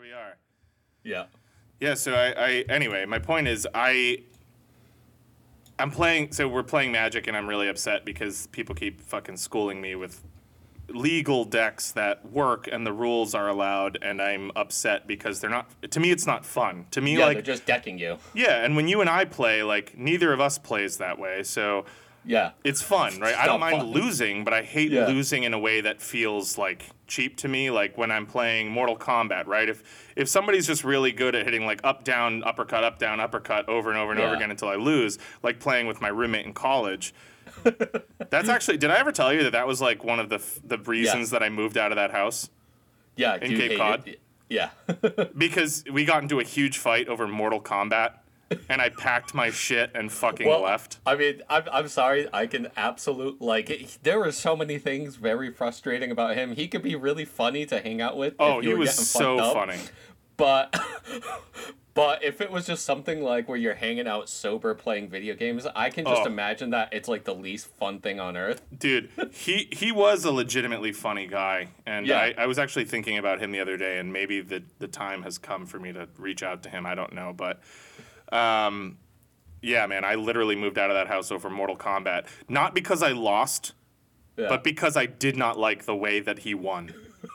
Here we are. Yeah. Yeah, so I, I anyway, my point is I I'm playing so we're playing Magic and I'm really upset because people keep fucking schooling me with legal decks that work and the rules are allowed and I'm upset because they're not to me it's not fun. To me Yeah, like they're just decking you. yeah, and when you and I play like neither of us plays that way. So Yeah. it's fun, right? I don't mind fun. losing, but I hate Yeah. losing in a way that feels like cheap to me. Like when I'm playing Mortal Kombat, right? If if somebody's just really good at hitting like up down uppercut up down uppercut over and over and over again until I lose, like playing with my roommate in college. That's actually. Did I ever tell you that that was like one of the f- the reasons that I moved out of that house? Yeah. In Cape Cod? it. Yeah. Because we got into a huge fight over Mortal Kombat, and I packed my shit and fucking well, left. I mean, I'm, I'm sorry. I can absolute like it, there were so many things very frustrating about him. He could be really funny to hang out with. Oh, if you he was so up, funny. But but if it was just something like where you're hanging out sober playing video games, I can just Oh. imagine that it's like the least fun thing on earth. dude he he was a legitimately funny guy and Yeah. I, I was actually thinking about him the other day and maybe the, the time has come for me to reach out to him i don't know but um, yeah man i literally moved out of that house over mortal kombat not because i lost Yeah. but because i did not like the way that he won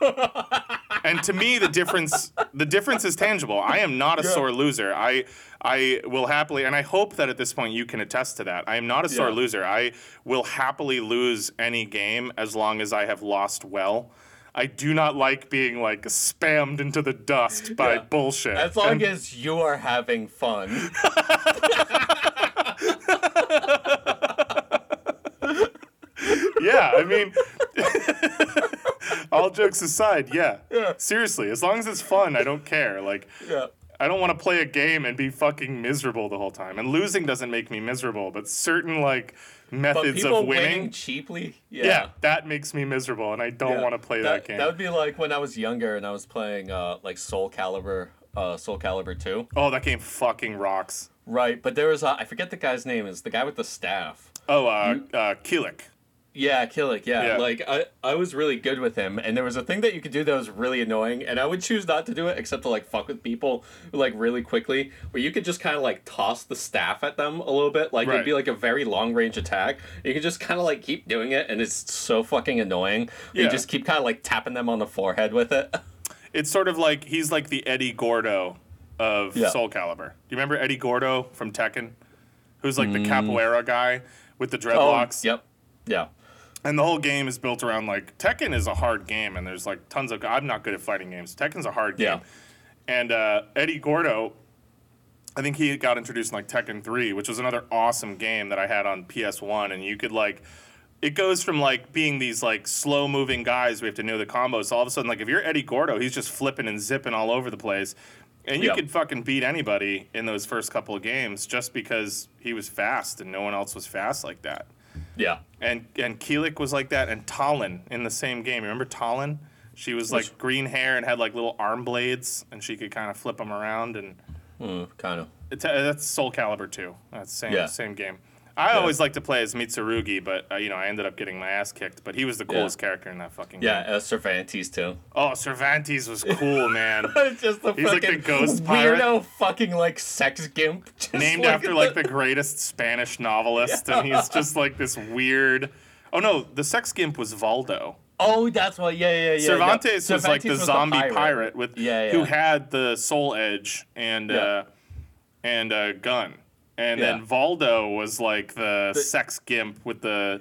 and to me the difference the difference is tangible i am not a Yeah. sore loser i i will happily and i hope that at this point you can attest to that i am not a sore Yeah. loser i will happily lose any game as long as i have lost well i do not like being like spammed into the dust by Yeah. bullshit as long And- as you are having fun. yeah i mean all jokes aside yeah Yeah. seriously as long as it's fun i don't care like yeah. I don't want to play a game and be fucking miserable the whole time. And losing doesn't make me miserable, but certain like methods people of winning, winning cheaply, yeah. yeah. that makes me miserable, and I don't Yeah. want to play that, game. That would be like when I was younger and I was playing uh, like Soul Calibur, uh, Soul Calibur 2. oh, that game fucking rocks. Right, but there was uh, I forget the guy's name. Is the guy with the staff? Oh, uh, uh, Kilik. Yeah, Kilik. Yeah. Yeah. like I I was really good with him, and there was a thing that you could do that was really annoying, and I would choose not to do it except to like fuck with people like really quickly, where you could just kind of like toss the staff at them a little bit, like Right. it'd be like a very long range attack. You could just kind of like keep doing it, and it's so fucking annoying. You just keep kind of like tapping them on the forehead with it. It's sort of like he's like the Eddie Gordo of Yeah. Soul Calibur. Do you remember Eddie Gordo from Tekken? Who's like the Mm. capoeira guy with the oh, dreadlocks? yep, yeah. And the whole game is built around like Tekken is a hard game, and there's like tons of. I'm not good at fighting games. Tekken's a hard game, Yeah. and uh, Eddie Gordo, I think he got introduced in like Tekken Three, which was another awesome game that I had on PS One, and you could like. It goes from like being these like slow moving guys we have to know the combos. All of a sudden, like if you're Eddie Gordo, he's just flipping and zipping all over the place, and you Yeah. could fucking beat anybody in those first couple of games just because he was fast and no one else was fast like that. Yeah. And and Kilik was like that, and Talon in the same game. Remember Talon? She was Which- like green hair and had like little arm blades, and she could kind of flip them around. And Mm, kind of. it's, uh, that's Soul Calibur too. That's same Yeah. same game. I Yeah. always liked to play as Mitsurugi, but uh, you know I ended up getting my ass kicked. But he was the Yeah. coolest character in that fucking Yeah, game. Yeah, uh, Cervantes too. Oh, Cervantes was cool, man. just the He's like the fucking ghost pirate. weirdo fucking like sex gimp. Just Named after like the greatest Spanish novelist, and he's just like this weird. Oh no, the sex gimp was Voldo. Oh, that's what. Yeah, yeah, yeah. Cervantes yeah. was like the was zombie pirate. with Yeah, who had the soul edge and Yeah. uh, and a gun, and Yeah. then Voldo was like the, sex gimp with the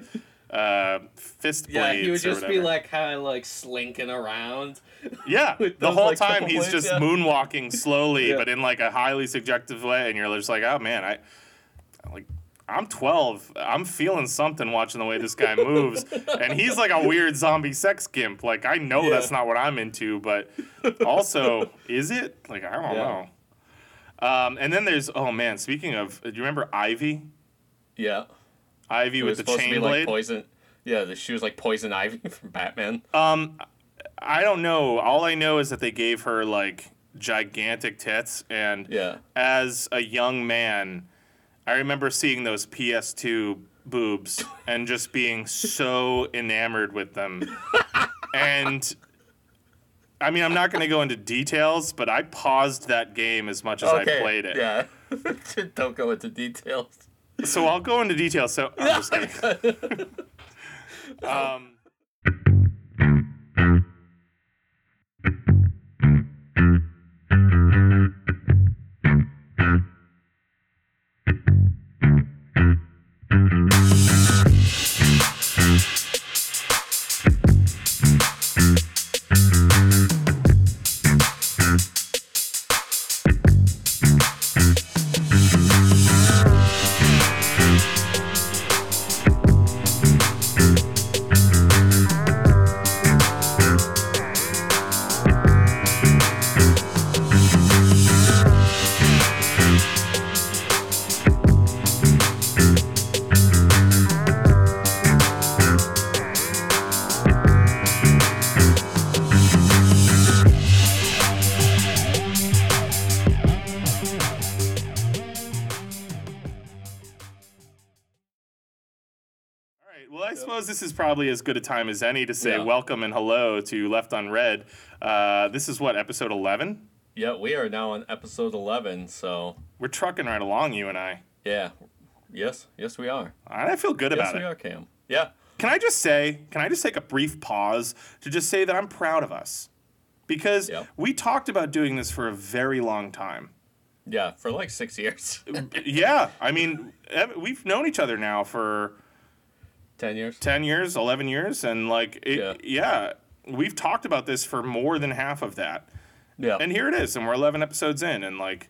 uh, fist blades. Yeah, he would just be like kind of like slinking around. yeah. with The whole like, time he's blades, just yeah. moonwalking slowly, Yeah. but in like a highly subjective way, and you're just like, oh man, I like. I'm 12. I'm feeling something watching the way this guy moves. and he's like a weird zombie sex gimp. Like, I know Yeah. that's not what I'm into, but also, is it? Like, I don't Yeah. know. Um, and then there's, oh man, speaking of, do you remember Ivy? Yeah. Ivy It with was the supposed to chain be like poison. Yeah, the, she was like poison ivy from Batman. Um, I don't know. All I know is that they gave her like gigantic tits, and Yeah. as a young man, I remember seeing those PS2 boobs and just being so enamored with them. And I mean, I'm not going to go into details, but I paused that game as much as okay. I played it. Yeah. Don't go into details. So I'll go into details. So I'm just kidding. um, probably as good a time as any to say Yeah. welcome and hello to Left Unread. Uh, this is what episode 11. Yeah, we are now on episode 11, so We're trucking right along, you and I. yeah. Yes, yes, we are. And I feel good Yes, about it. Yes, we are, Cam. Yeah. Can I just say? Can I just take a brief pause to just say that I'm proud of us because Yeah. we talked about doing this for a very long time. Yeah, for like six years. yeah, I mean, we've known each other now for 10 years. 10 years, 11 years, and like, it, Yeah. yeah. we've talked about this for more than half of that. Yeah. And here it is, and we're 11 episodes in, and like,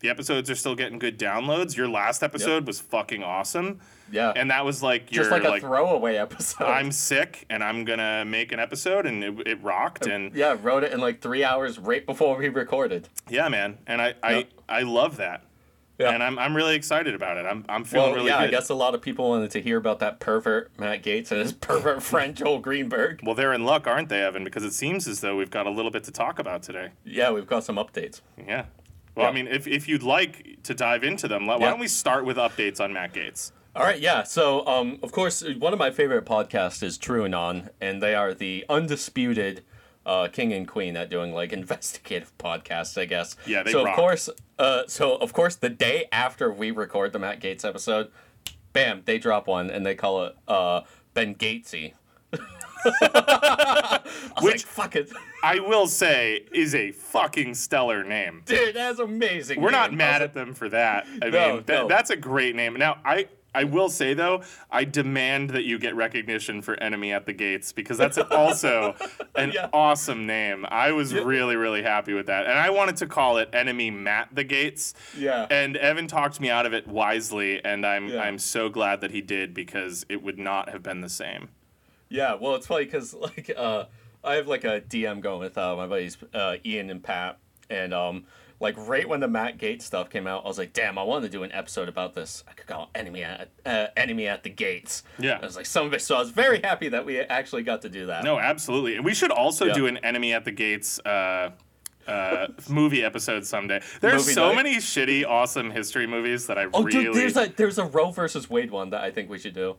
the episodes are still getting good downloads. Your last episode was fucking awesome, yeah. and that was like your just like a like, throwaway episode. I'm sick and I'm gonna make an episode, and it, it rocked, and yeah, wrote it in like three hours right before we recorded. yeah, man, and I I, I love that, Yeah. and I'm I'm really excited about it. I'm I'm feeling Well, really yeah, good. I guess a lot of people wanted to hear about that pervert Matt Gaetz and his pervert friend Joel Greenberg. Well, they're in luck, aren't they, Evan? Because it seems as though we've got a little bit to talk about today. Yeah, we've got some updates. Yeah. Well, I mean, if, if you'd like to dive into them, why Yeah. don't we start with updates on Matt Gaetz? All right, yeah. So, um, of course, one of my favorite podcasts is True Anon, and they are the undisputed uh, king and queen at doing like investigative podcasts, I guess. Yeah, they So rock. of course, uh, so of course, the day after we record the Matt Gaetz episode, bam, they drop one and they call it uh, Ben Gatesy. Which- like, fuck it. I will say is a fucking stellar name. Dude, that's amazing. We're not name. I mad at them for that. I No, mean, tha- no. that's a great name. Now, I I will say though, I demand that you get recognition for Enemy at the Gates because that's also an Yeah. awesome name. I was really really happy with that, and I wanted to call it Enemy Matt the Gates. Yeah. And Evan talked me out of it wisely, and I'm Yeah. I'm so glad that he did because it would not have been the same. Yeah, well, it's funny because like uh, I have like a DM going with uh, my buddies uh, Ian and Pat, and um, like right when the Matt Gaetz stuff came out, I was like, damn, I wanted to do an episode about this. I could call enemy at uh, enemy at the gates. Yeah. I was like some of it, so I was very happy that we actually got to do that. No, absolutely. And we should also Yeah. do an Enemy at the Gates uh, uh, movie episode someday. There's Movie so night? many shitty, awesome history movies that I Oh, really. dude, there's a there's a Roe versus Wade one that I think we should do.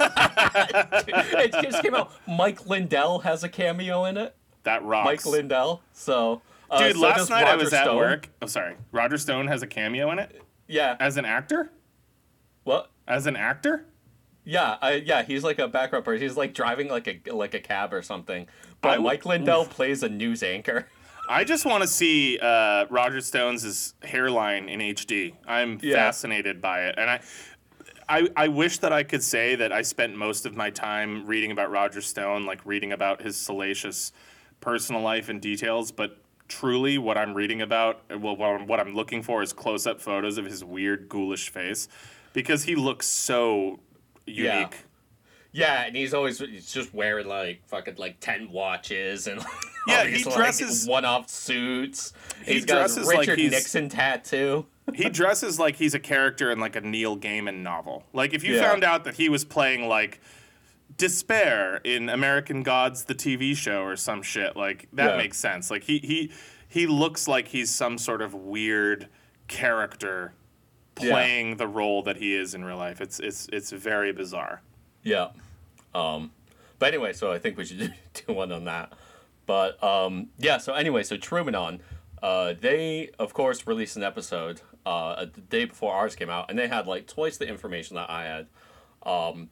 it just came out. Mike Lindell has a cameo in it. that rocks. Mike Lindell. So, Dude, so last night I Roger was at Stone. work. Oh, sorry. Roger Stone has a cameo in it Yeah. as an actor. What? As an actor. Yeah, I, yeah, he's like a background person. He's like driving like a like a cab or something. But I w- Mike Lindell plays a news anchor. I just want to see uh, Roger Stone's hairline in HD. I'm Yeah. fascinated by it, and I, I, I wish that I could say that I spent most of my time reading about Roger Stone, like reading about his salacious personal life and details. But truly, what I'm reading about, well, what I'm, what I'm looking for is close-up photos of his weird, ghoulish face, because he looks so Yeah. unique. Yeah, and he's always he's just wearing like fucking like ten watches and Yeah, he dresses- like, one-off suits. He He's got dresses like Richard he's- Nixon tattoo. he dresses like he's a character in like a Neil Gaiman novel. Like if you Yeah. found out that he was playing like despair in American Gods the TV show or some shit, like that Yeah. makes sense. Like he he he looks like he's some sort of weird character Yeah. playing the role that he is in real life. It's it's it's very bizarre. Yeah. Um, but anyway, so I think we should do one on that. But um, yeah. So anyway, so TrueAnon, uh, they of course released an episode uh, the day before ours came out, and they had like twice the information that I had. Um,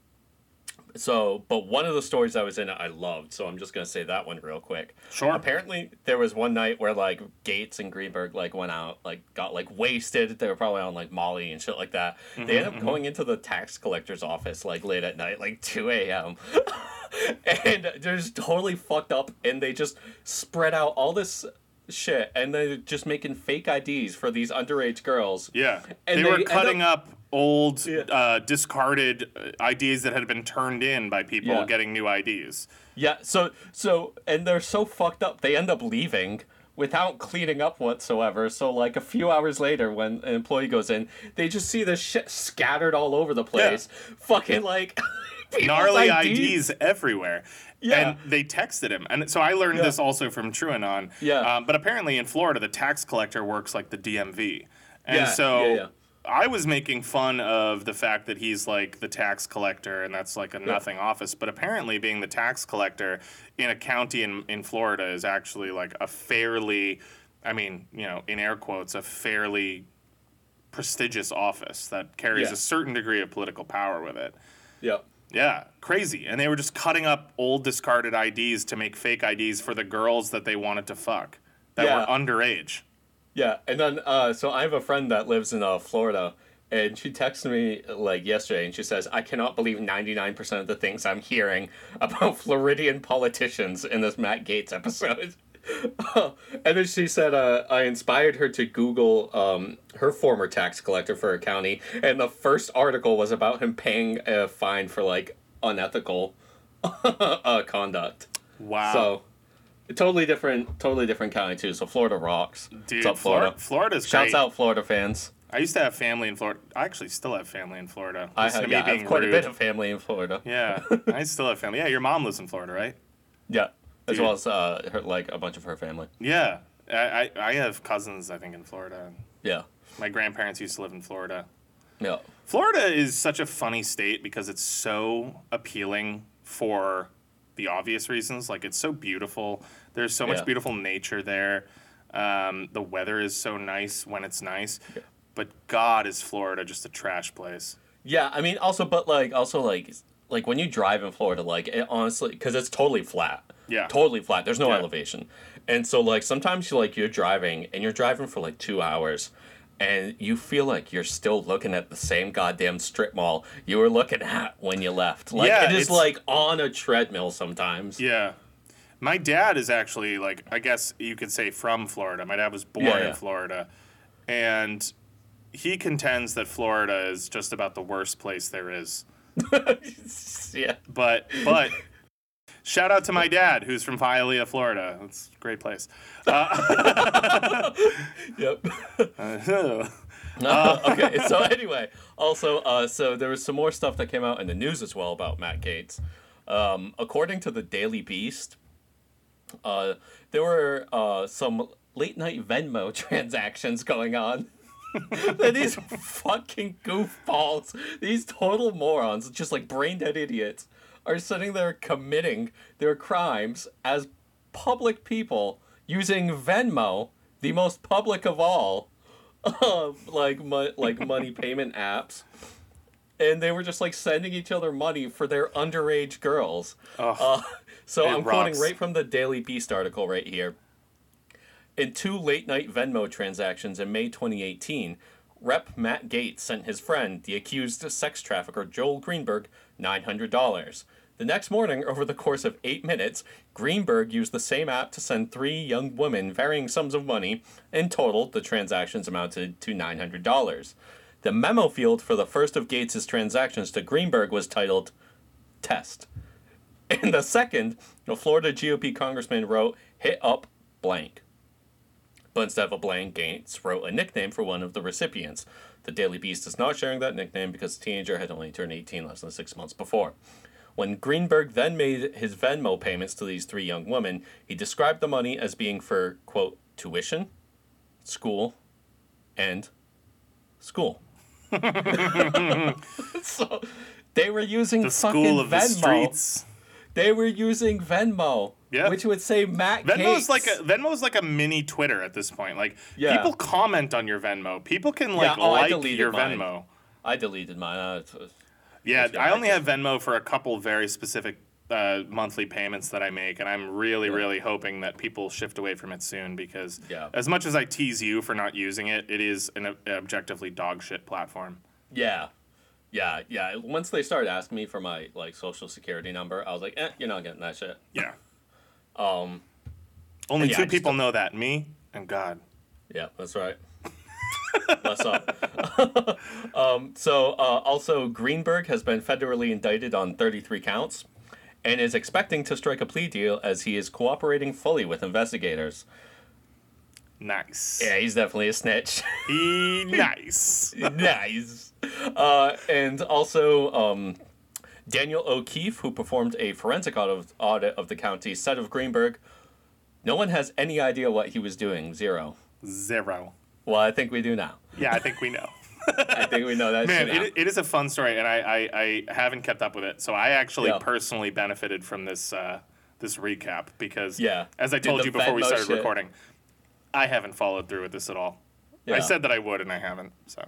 so, but one of the stories I was in, I loved. So I'm just gonna say that one real quick. Sure. Apparently, there was one night where like Gaetz and Greenberg like went out, like got like wasted. They were probably on like Molly and shit like that. Mm-hmm, they ended up mm-hmm. going into the tax collector's office like late at night, like two a.m. and they're just totally fucked up, and they just spread out all this shit, and they're just making fake IDs for these underage girls. Yeah, And they, they were cutting up, old, Yeah. uh, discarded uh, IDs that had been turned in by people Yeah. getting new IDs. Yeah, so so and they're so fucked up they end up leaving without cleaning up whatsoever. So like a few hours later when an employee goes in, they just see this shit scattered all over the place. Yeah. Fucking like Gnarly IDs. IDs everywhere. Yeah. And they texted him. And so I learned this also from TrueAnon. Yeah. Um, but apparently in Florida, the tax collector works like the DMV. And Yeah, so. I was making fun of the fact that he's like the tax collector and that's like a nothing office. But apparently, being the tax collector in a county in, in Florida is actually like a fairly, I mean, you know, in air quotes, a fairly prestigious office that carries Yeah. a certain degree of political power with it. Yeah. Yeah, crazy. And they were just cutting up old discarded IDs to make fake IDs for the girls that they wanted to fuck that Yeah. were underage. Yeah, and then uh, so I have a friend that lives in uh, Florida, and she texted me like yesterday, and she says, "I cannot believe ninety nine percent of the things I'm hearing about Floridian politicians in this Matt Gaetz episode." and then she said, uh, "I inspired her to Google um, her former tax collector for her county, and the first article was about him paying a fine for like unethical uh, conduct." Wow. So. Totally different, totally different county too. So Florida rocks. Dude, What's up, Florida? Florida's Shouts great. out Florida fans. I used to have family in Florida. I actually still have family in Florida. I Listen have, yeah, I have quite rude. a bit of family in Florida. Yeah, I still have family. Yeah, your mom lives in Florida, right? Yeah, as well as uh, her, like a bunch of her family. Yeah. I, I, I have cousins, I think, in Florida. Yeah, My grandparents used to live in Florida. yeah, Florida is such a funny state because it's so appealing for the obvious reasons. Like it's so beautiful. There's so Yeah. much beautiful nature there. Um, the weather is so nice when it's nice. But God, is Florida just a trash place? yeah. I mean, also, but like, also like, like when you drive in Florida, like it, honestly, because it's totally flat. Yeah. totally flat. There's no Yeah. elevation, and so like sometimes you like you're driving and you're driving for like two hours. And you feel like you're still looking at the same goddamn strip mall you were looking at when you left. Like Yeah, it's- like on a treadmill sometimes. Yeah. My dad is actually like I guess you could say from Florida. My dad was born Yeah, yeah. in Florida. And he contends that Florida is just about the worst place there is. yeah. But but shout out to my dad who's from Hialeah, Florida. It's a great place. Yep. Uh, okay, so anyway, also, uh, so there was some more stuff that came out in the news as well about Matt Gaetz. Um, according to the Daily Beast, uh, there were uh, some late night Venmo transactions going on. these fucking goofballs, these total morons, just like brain dead idiots, are sitting there committing their crimes as public people using Venmo, the most public of all, uh, like mo- like money payment apps. And they were just like sending each other money for their underage girls. Ugh. Uh, so It I'm quoting right from the Daily Beast article right here. In two late night Venmo transactions in May 2018, Rep Matt Gaetz sent his friend, the accused sex trafficker Joel Greenberg, $900. The next morning, over the course of eight minutes, Greenberg used the same app to send three young women varying sums of money. In total, the transactions amounted to $900. The memo field for the first of Gaetz's transactions to Greenberg was titled Test. In the second, the Florida GOP congressman wrote, hit up blank. But instead of a blank, Gaetz wrote a nickname for one of the recipients. The Daily Beast is not sharing that nickname because the teenager had only turned 18 less than six months before. When Greenberg then made his Venmo payments to these three young women, he described the money as being for, quote, tuition, school, and school. so they were using the fucking school of the Venmo. They were using Venmo Yeah. which would say Matt Venmo's Gaetz. like a Venmo's like a mini Twitter at this point. Like Yeah. people comment on your Venmo. People can like oh, I like your mine. Venmo. I deleted mine. Uh, it's- Yeah, yeah, I I only have Venmo for a couple very specific uh, monthly payments that I make, and I'm really, Yeah. really hoping that people shift away from it soon because Yeah. as much as I tease you for not using it, it is an ob- objectively dog shit platform. yeah, yeah, yeah. Once they started asking me for my like social security number, I was like, eh, you're not getting that shit. Yeah. Um, Only two people know that me and God. Yeah, that's right. What's up? um, so, uh, also, Greenberg has been federally indicted on 33 counts and is expecting to strike a plea deal as he is cooperating fully with investigators. Nice. Yeah, he's definitely a snitch. E- nice. nice. Uh, and also, um, Daniel O'Keefe, who performed a forensic audit audit of the county, said of Greenberg, no one has any idea what he was doing. Zero. Zero. Well, I think we do now. Yeah, I think we know. I think we know that Man, it, it is a fun story, and I, I, I haven't kept up with it. So I actually Yeah. personally benefited from this uh, this recap because, Yeah. as I told you before we started shit. recording, I haven't followed through with this at all. I said that I would, and I haven't. So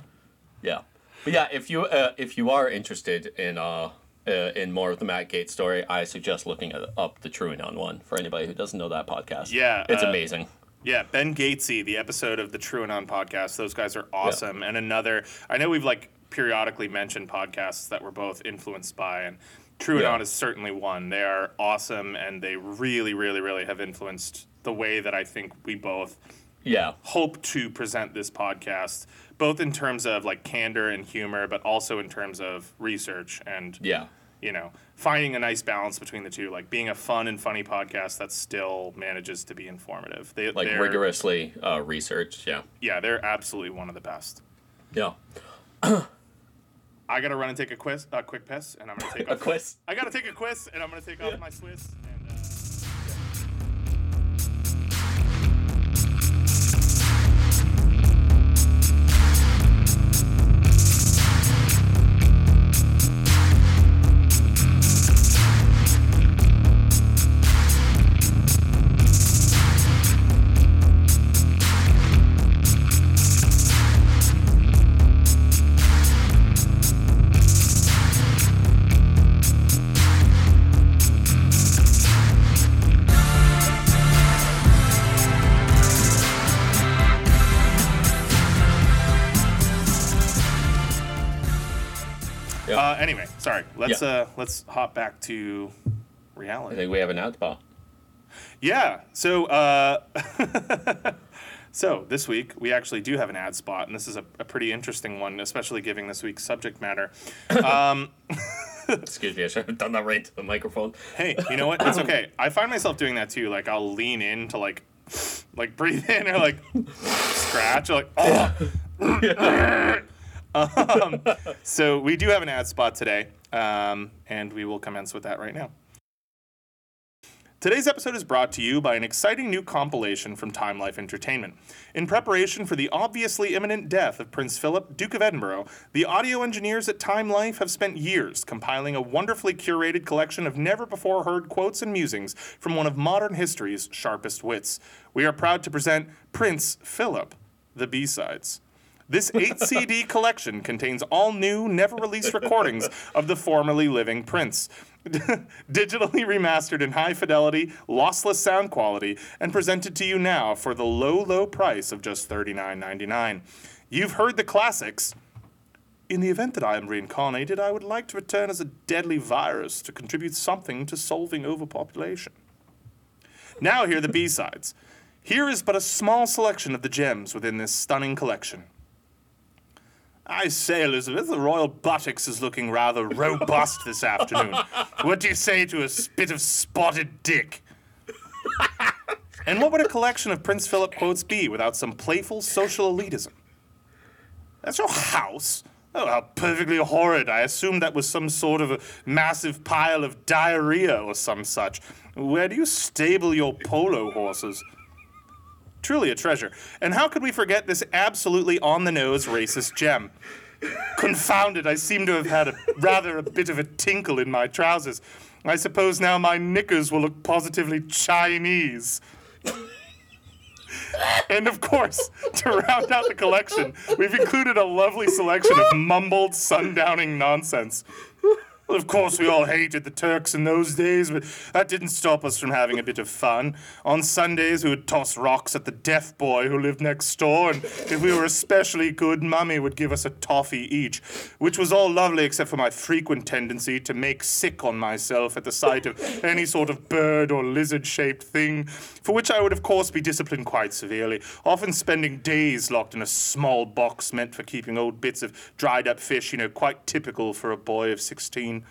Yeah, but yeah, if you uh, if you are interested in uh, uh in more of the Matt Gaetz story, I suggest looking at, up the TrueAnon one for anybody who doesn't know that podcast. Yeah, it's uh, amazing. yeah, Ben Gatesy, the episode of the True Anon podcast, those guys are awesome. And another, I know we've like periodically mentioned podcasts that we're both influenced by, and True Yeah. Is certainly one. They are awesome, and they really, really, really have influenced the way that I think we both Yeah, hope to present this podcast, both in terms of like candor and humor, but also in terms of research and yeah, you know finding a nice balance between the two, like being a fun and funny podcast that still manages to be informative. They, like rigorously uh, researched. Yeah, Yeah, they're absolutely one of the best. yeah. I gotta run and take a quiz, a quick piss, and I'm gonna take A off- quiz. I gotta take a quiz, and I'm gonna take off my Swiss. Let's hop back to reality. I think we have an ad spot. Yeah. So, uh, so this week we actually do have an ad spot, and this is a, a pretty interesting one, especially given this week's subject matter. Um, Excuse me, I should have done that right to the microphone. hey, you know what? It's okay. I find myself doing that too. Like I'll lean in to like, like breathe in or like scratch or like oh. um, so we do have an ad spot today, um, and we will commence with that right now. Today's episode is brought to you by an exciting new compilation from Time Life Entertainment. In preparation for the obviously imminent death of Prince Philip, Duke of Edinburgh, the audio engineers at Time Life have spent years compiling a wonderfully curated collection of never before heard quotes and musings from one of modern history's sharpest wits. We are proud to present Prince Philip, the B-Sides. This 8 CD collection contains all new, never released recordings of the formerly living Prince. Digitally remastered in high fidelity, lossless sound quality, and presented to you now for the low, low price of just $39.99. You've heard the classics. In the event that I am reincarnated, I would like to return as a deadly virus to contribute something to solving overpopulation. Now, hear the B sides. Here is but a small selection of the gems within this stunning collection. I say, Elizabeth, the royal buttocks is looking rather robust this afternoon. What do you say to a spit of spotted dick? and what would a collection of Prince Philip quotes be without some playful social elitism? That's your house? Oh, how perfectly horrid. I assumed that was some sort of a massive pile of diarrhea or some such. Where do you stable your polo horses? Truly a treasure. And how could we forget this absolutely on the nose racist gem? Confounded, I seem to have had a, rather a bit of a tinkle in my trousers. I suppose now my knickers will look positively Chinese. and of course, to round out the collection, we've included a lovely selection of mumbled, sundowning nonsense. Well, of course, we all hated the Turks in those days, but that didn't stop us from having a bit of fun. On Sundays, we would toss rocks at the deaf boy who lived next door, and if we were especially good, Mummy would give us a toffee each, which was all lovely except for my frequent tendency to make sick on myself at the sight of any sort of bird or lizard shaped thing, for which I would, of course, be disciplined quite severely, often spending days locked in a small box meant for keeping old bits of dried up fish, you know, quite typical for a boy of 16.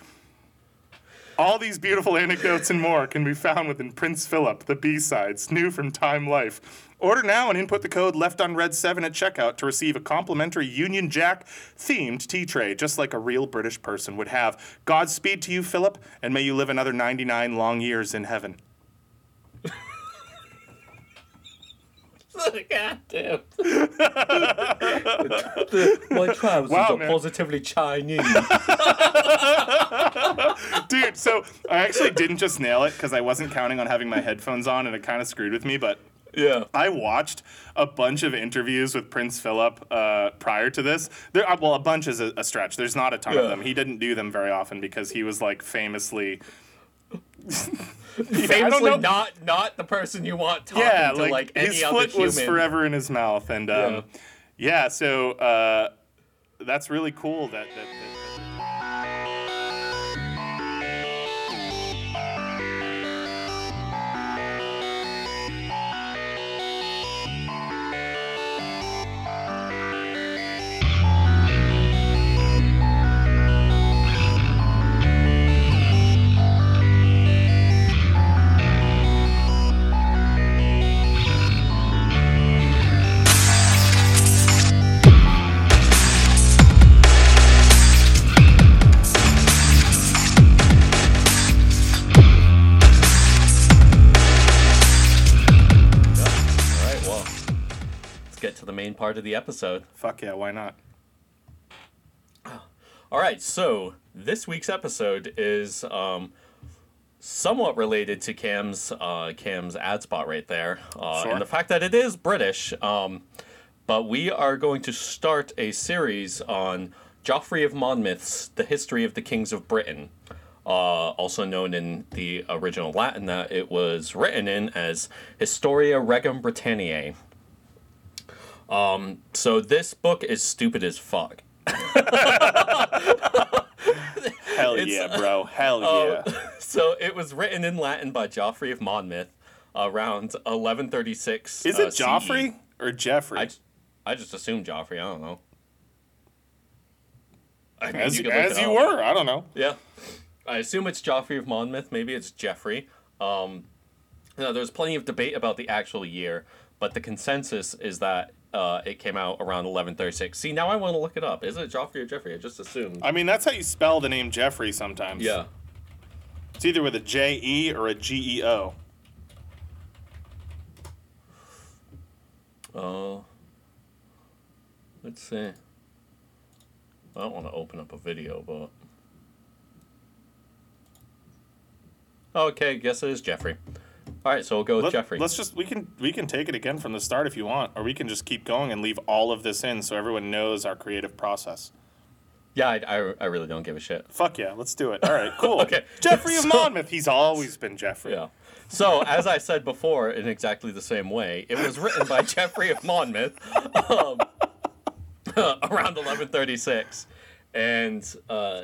All these beautiful anecdotes and more can be found within Prince Philip, the B-sides, new from Time Life. Order now and input the code Left Unread 7 at checkout to receive a complimentary Union Jack themed tea tray, just like a real British person would have. Godspeed to you, Philip, and may you live another 99 long years in heaven. God damn. My trousers Wow, are man. positively Chinese. Dude, so I actually didn't just nail it because I wasn't counting on having my headphones on and it kind of screwed with me, but yeah. I watched a bunch of interviews with Prince Philip uh, prior to this. There, uh, well, a bunch is a, a stretch. There's not a ton of them. He didn't do them very often because he was like famously. Famously know. not not the person you want talking yeah, to like, like, any his other foot was forever in his mouth, and um, yeah. so uh, that's really cool. That, that, that main part of the episode. fuck yeah, why not? All right, so this week's episode is um, somewhat related to Cam's uh, Cam's ad spot right there, uh, Sure. and the fact that it is British. Um, but we are going to start a series on Joffrey of Monmouth's The History of the Kings of Britain, uh, also known in the original Latin that it was written in as Historia Regum Britanniae. Um, so this book is stupid as fuck. Hell It's- yeah, bro. Hell Oh, yeah. so it was written in Latin by Joffrey of Monmouth around 1136. Is uh, it Joffrey CE. or Jeffrey? I, I just assume Joffrey. I don't know. I mean, as you as you were. I don't know. Yeah. I assume it's Joffrey of Monmouth. Maybe it's Jeffrey. Um, know, there's plenty of debate about the actual year, but the consensus is that uh, it came out around 1136. See, now I want to look it up. Is it Joffrey or Jeffrey? I just assumed. I mean, that's how you spell the name Jeffrey sometimes. yeah. It's either with a J E or a G E O. Uh, let's see. I don't want to open up a video, but. Okay, guess it is Jeffrey. All right, so we'll go with Let, Jeffrey. Let's just we can we can take it again from the start if you want, or we can just keep going and leave all of this in so everyone knows our creative process. Yeah, I, I, I really don't give a shit. Fuck yeah, let's do it. All right, cool. Okay, Jeffrey of so- Monmouth. He's always been Jeffrey. Yeah. So, as I said before, in exactly the same way, it was written by Jeffrey of Monmouth um, around 1136. And uh,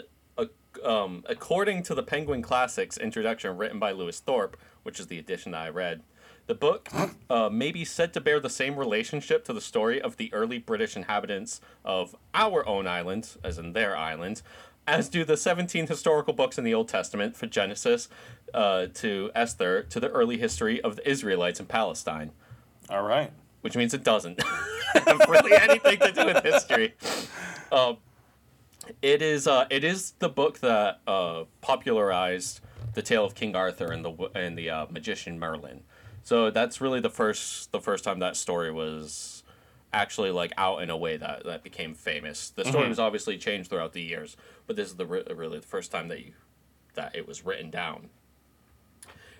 um, according to the Penguin Classics introduction written by Lewis Thorpe, which is the edition that I read, the book uh, may be said to bear the same relationship to the story of the early British inhabitants of our own island, as in their island, as do the 17 historical books in the Old Testament, from Genesis uh, to Esther, to the early history of the Israelites in Palestine, All right. which means it doesn't have really anything to do with history. Um, it is uh, it is the book that uh, popularized the tale of King Arthur and the and the uh, magician Merlin. So that's really the first the first time that story was actually like out in a way that that became famous. The story was obviously changed throughout the years, but this is the re- really the first time that you that it was written down.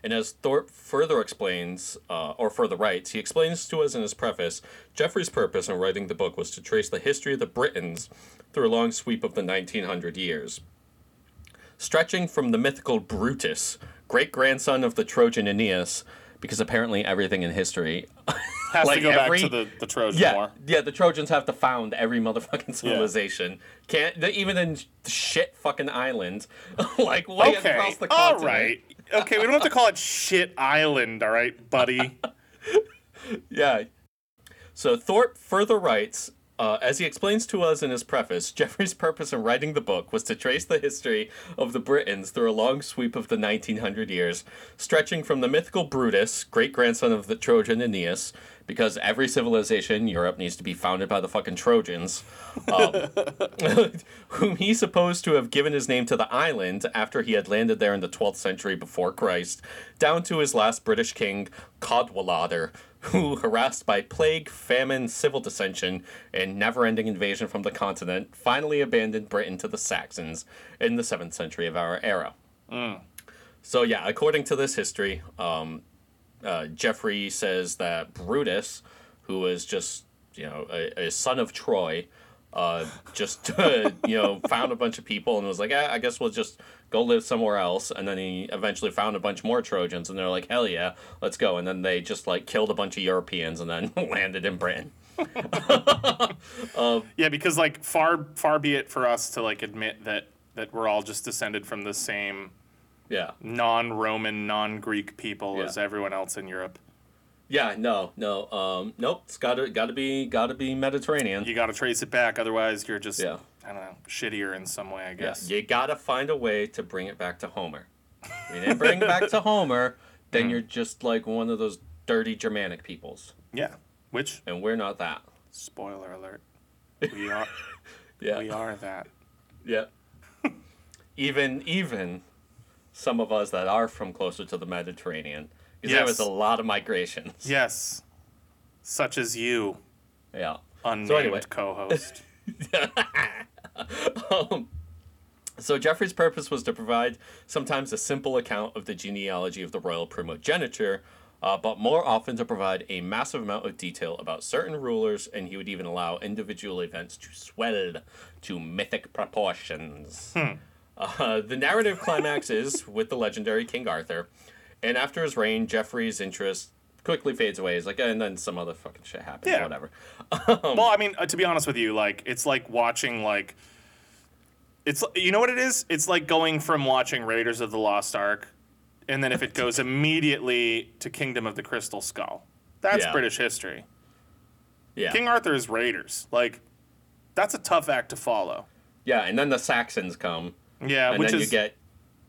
And as Thorpe further explains, uh, or further writes, he explains to us in his preface Geoffrey's purpose in writing the book was to trace the history of the Britons through a long sweep of the 1900 years. Stretching from the mythical Brutus, great grandson of the Trojan Aeneas, because apparently everything in history. Has Like to go every- back to the, the Trojan Yeah, War. yeah, the Trojans have to found every motherfucking civilization. Can't they, even in shit fucking island, like way Okay, across the all continent. right. Okay, we don't have to call it shit island, all right, buddy. Yeah. So Thorpe further writes, uh, as he explains to us in his preface, Geoffrey's purpose in writing the book was to trace the history of the Britons through a long sweep of the 1900 years, stretching from the mythical Brutus, great grandson of the Trojan Aeneas, because every civilization in Europe needs to be founded by the fucking Trojans, um, whom he supposed to have given his name to the island after he had landed there in the 12th century before Christ, down to his last British king, Cadwallader, who, harassed by plague, famine, civil dissension, and never ending invasion from the continent, finally abandoned Britain to the Saxons in the 7th century of our era. So, yeah, according to this history, um, uh, Geoffrey says that Brutus, who was just, you know, a, a son of Troy, uh, just, uh, you know, found a bunch of people and was like, eh, I guess we'll just go live somewhere else. And then he eventually found a bunch more Trojans and they're like, hell yeah, let's go. And then they just like killed a bunch of Europeans and then landed in Britain. Yeah, because like far far be it for us to like admit that that we're all just descended from the same Yeah. non-Roman, non-Greek people Yeah. as everyone else in Europe. Yeah, no, no, um, nope. It's gotta, gotta be, gotta be Mediterranean. You got to trace it back, otherwise you're just Yeah. I don't know shittier in some way, I Yeah, guess. you gotta find a way to bring it back to Homer. If you didn't bring it back to Homer, then mm-hmm. you're just like one of those dirty Germanic peoples, Yeah. Which and we're not that. spoiler alert, we are Yeah, we are that. yeah. even, even some of us that are from closer to the Mediterranean, because there was a lot of migrations. Yes. Such as you, Yeah. unnamed anyway. co-host. Um, so Geoffrey's purpose was to provide sometimes a simple account of the genealogy of the royal primogeniture, uh, but more often to provide a massive amount of detail about certain rulers, and he would even allow individual events to swell to mythic proportions. Uh, the narrative climaxes with the legendary King Arthur, and after his reign, Geoffrey's interest quickly fades away. He's like, and then some other fucking shit happens, Yeah. whatever. well, I mean, uh, to be honest with you, like it's like watching like it's you know what it is? It's like going from watching Raiders of the Lost Ark and then if it goes immediately to Kingdom of the Crystal Skull. That's Yeah. British history. Yeah. King Arthur's Raiders. Like that's a tough act to follow. Yeah, and then the Saxons come, Yeah, and which then is you get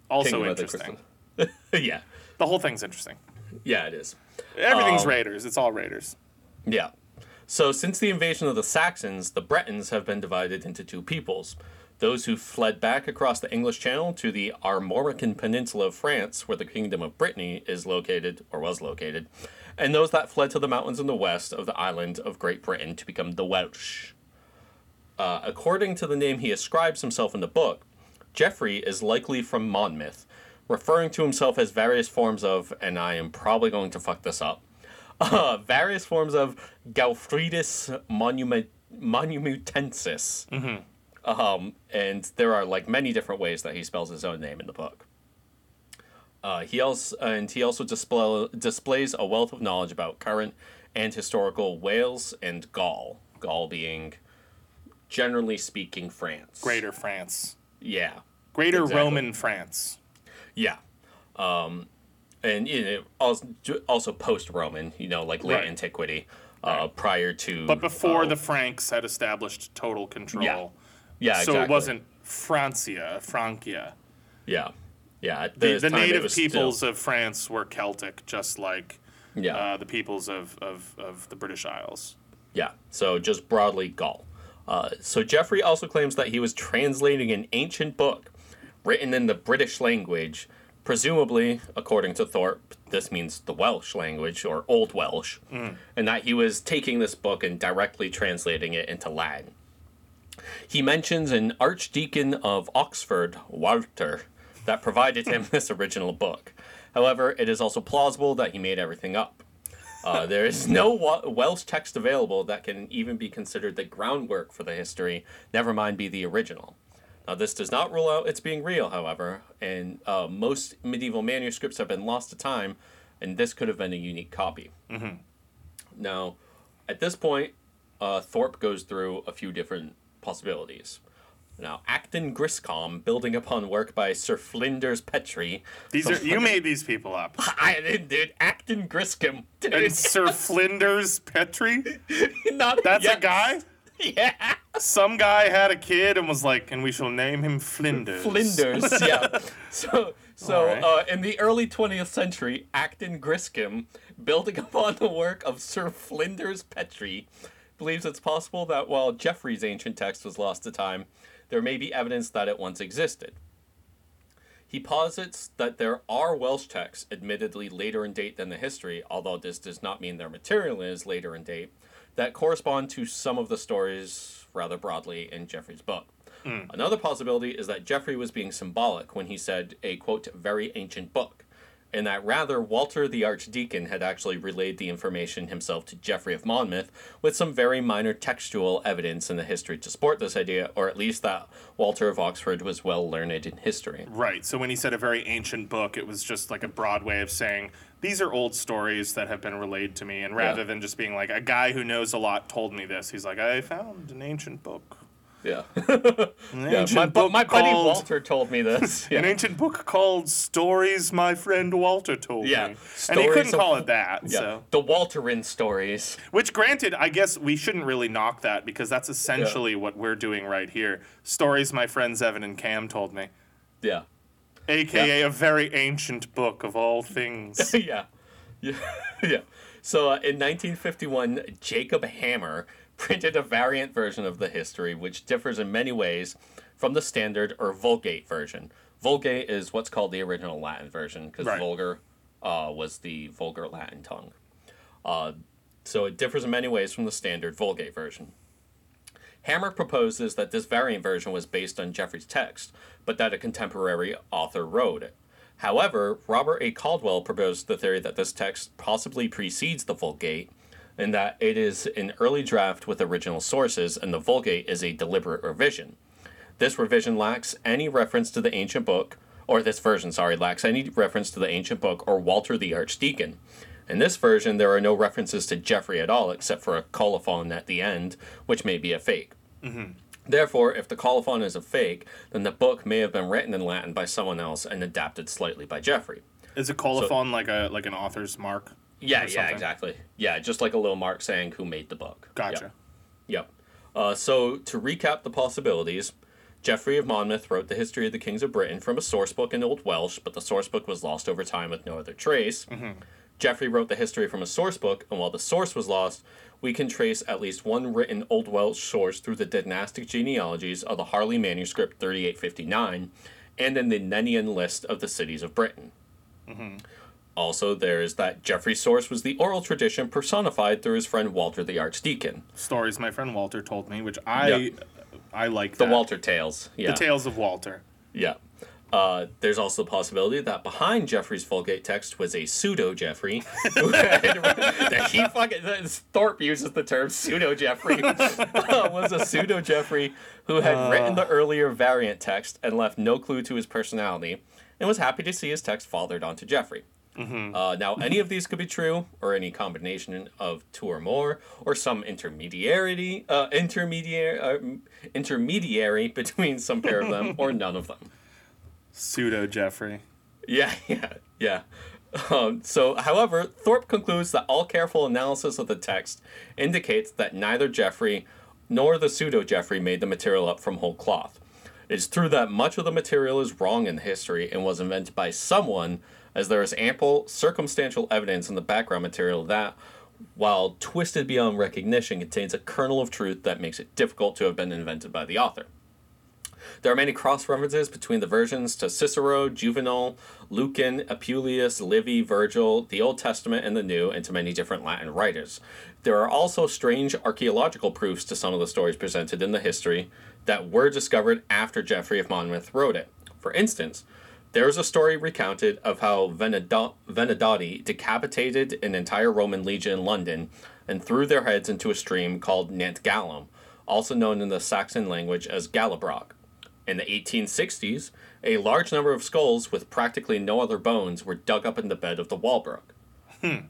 also Kingdom interesting. Yeah, The whole thing's interesting. yeah, it is. Everything's Um, Raiders. It's all Raiders. Yeah. So since the invasion of the Saxons, the Bretons have been divided into two peoples. Those who fled back across the English Channel to the Armorican Peninsula of France, where the Kingdom of Brittany is located, or was located, and those that fled to the mountains in the west of the island of Great Britain to become the Welsh. Uh, according to the name he ascribes himself in the book, Geoffrey is likely from Monmouth, referring to himself as various forms of, and I am probably going to fuck this up, uh, various forms of Galfridus monument, monumentensis. Um, and there are like many different ways that he spells his own name in the book. Uh, he also and he also display, displays a wealth of knowledge about current and historical Wales and Gaul. Gaul being, generally speaking, France. Greater France. Yeah. Greater Exactly. Roman France. Yeah. Um, and you know, also, also post-Roman, you know, like late Right. antiquity, uh, prior to. But before uh, the Franks had established total control. yeah, Yeah. so exactly. it wasn't Francia, Francia. Yeah, yeah. The, the native peoples Still, of France were Celtic, just like yeah, uh, the peoples of, of, of the British Isles. yeah. So just broadly Gaul. Uh, so Geoffrey also claims that he was translating an ancient book written in the British language. Presumably, according to Thorpe, this means the Welsh language or Old Welsh, and that he was taking this book and directly translating it into Latin. He mentions an archdeacon of Oxford, Walter, that provided him this original book. However, it is also plausible that he made everything up. Uh, there is no Welsh text available that can even be considered the groundwork for the history, never mind be the original. Now, this does not rule out its being real, however, and uh, most medieval manuscripts have been lost to time, and this could have been a unique copy. Now, at this point, uh, Thorpe goes through a few different possibilities. Now, Acton Griscom, building upon work by Sir Flinders Petrie. These are you made these people up. I didn't, dude. Acton Griscom. Dude. And Sir Flinders Petrie? Not, That's yeah, a guy? Yeah. Some guy had a kid and was like, and we shall name him Flinders. Flinders, yeah. So, so Alright. uh, in the early 20th century, Acton Griscom, building upon the work of Sir Flinders Petrie, believes it's possible that while Geoffrey's ancient text was lost to time, there may be evidence that it once existed. He posits that there are Welsh texts, admittedly later in date than the history, although this does not mean their material is later in date, that correspond to some of the stories rather broadly in Geoffrey's book. Hmm. Another possibility is that Geoffrey was being symbolic when he said a quote very ancient book, and that rather Walter the Archdeacon had actually relayed the information himself to Geoffrey of Monmouth with some very minor textual evidence in the history to support this idea, or at least that Walter of Oxford was well learned in history. Right. So when he said a very ancient book, it was just like a broad way of saying these are old stories that have been relayed to me. And rather Yeah. than just being like a guy who knows a lot told me this, he's like, I found an ancient book. Yeah. Yeah my, book my buddy called- Walter told me this. An ancient book called Stories My Friend Walter Told Yeah, Me. And he couldn't of- call it that. yeah. So. The Walterin stories. Which, granted, I guess we shouldn't really knock that because that's essentially what we're doing right here. Stories my friends Evan and Cam told me. Yeah. AKA a very ancient book of all things. yeah. Yeah. yeah. So uh, in 1951, Jacob Hammer printed a variant version of the history, which differs in many ways from the standard or Vulgate version. Vulgate is what's called the original Latin version because Right. vulgar uh, was the vulgar Latin tongue. Uh, so it differs in many ways from the standard Vulgate version. Hammer proposes that this variant version was based on Geoffrey's text, but that a contemporary author wrote it. However, Robert A. Caldwell proposed the theory that this text possibly precedes the Vulgate, and that it is an early draft with original sources, and the Vulgate is a deliberate revision. This revision lacks any reference to the ancient book, or this version, sorry, lacks any reference to the ancient book or Walter the Archdeacon. In this version, there are no references to Geoffrey at all, except for a colophon at the end, which may be a fake. Mm-hmm. Therefore, if the colophon is a fake, then the book may have been written in Latin by someone else and adapted slightly by Geoffrey. Is a colophon like a like an author's mark? Yeah, yeah, exactly. Yeah, just like a little mark saying who made the book. Gotcha. Yep. Uh, so, to recap the possibilities, Geoffrey of Monmouth wrote the history of the kings of Britain from a source book in Old Welsh, but the source book was lost over time with no other trace. Geoffrey wrote the history from a source book, and while the source was lost, we can trace at least one written Old Welsh source through the dynastic genealogies of the Harley manuscript 3859 and in the Nennian list of the cities of Britain. Also, there is that Geoffrey's source was the oral tradition personified through his friend Walter the Archdeacon. Stories my friend Walter told me, which I Yeah. I like The that. Walter Tales. Yeah. The Tales of Walter. Yeah. Uh, there's also the possibility that behind Geoffrey's Vulgate text was a pseudo Geoffrey. that he fucking Thorpe uses the term pseudo Geoffrey. was a pseudo Geoffrey who had written the earlier variant text and left no clue to his personality, and was happy to see his text fathered onto Geoffrey. Uh, now, any of these could be true, or any combination of two or more, or some intermediary, uh, intermediary, uh, intermediary between some pair of them, or none of them. Pseudo Geoffrey. Yeah, yeah, yeah. Um, so, however, Thorpe concludes that all careful analysis of the text indicates that neither Geoffrey nor the pseudo Geoffrey made the material up from whole cloth. It's true that much of the material is wrong in history and was invented by someone, as there is ample circumstantial evidence in the background material that, while twisted beyond recognition, contains a kernel of truth that makes it difficult to have been invented by the author. There are many cross references between the versions to Cicero, Juvenal, Lucan, Apuleius, Livy, Virgil, the Old Testament, and the New, and to many different Latin writers. There are also strange archaeological proofs to some of the stories presented in the history that were discovered after Geoffrey of Monmouth wrote it. For instance, There's a story recounted of how Venedati decapitated an entire Roman legion in London and threw their heads into a stream called Nantgallum, also known in the Saxon language as Gallabrock. In the 1860s, a large number of skulls with practically no other bones were dug up in the bed of the Walbrook. Hmm.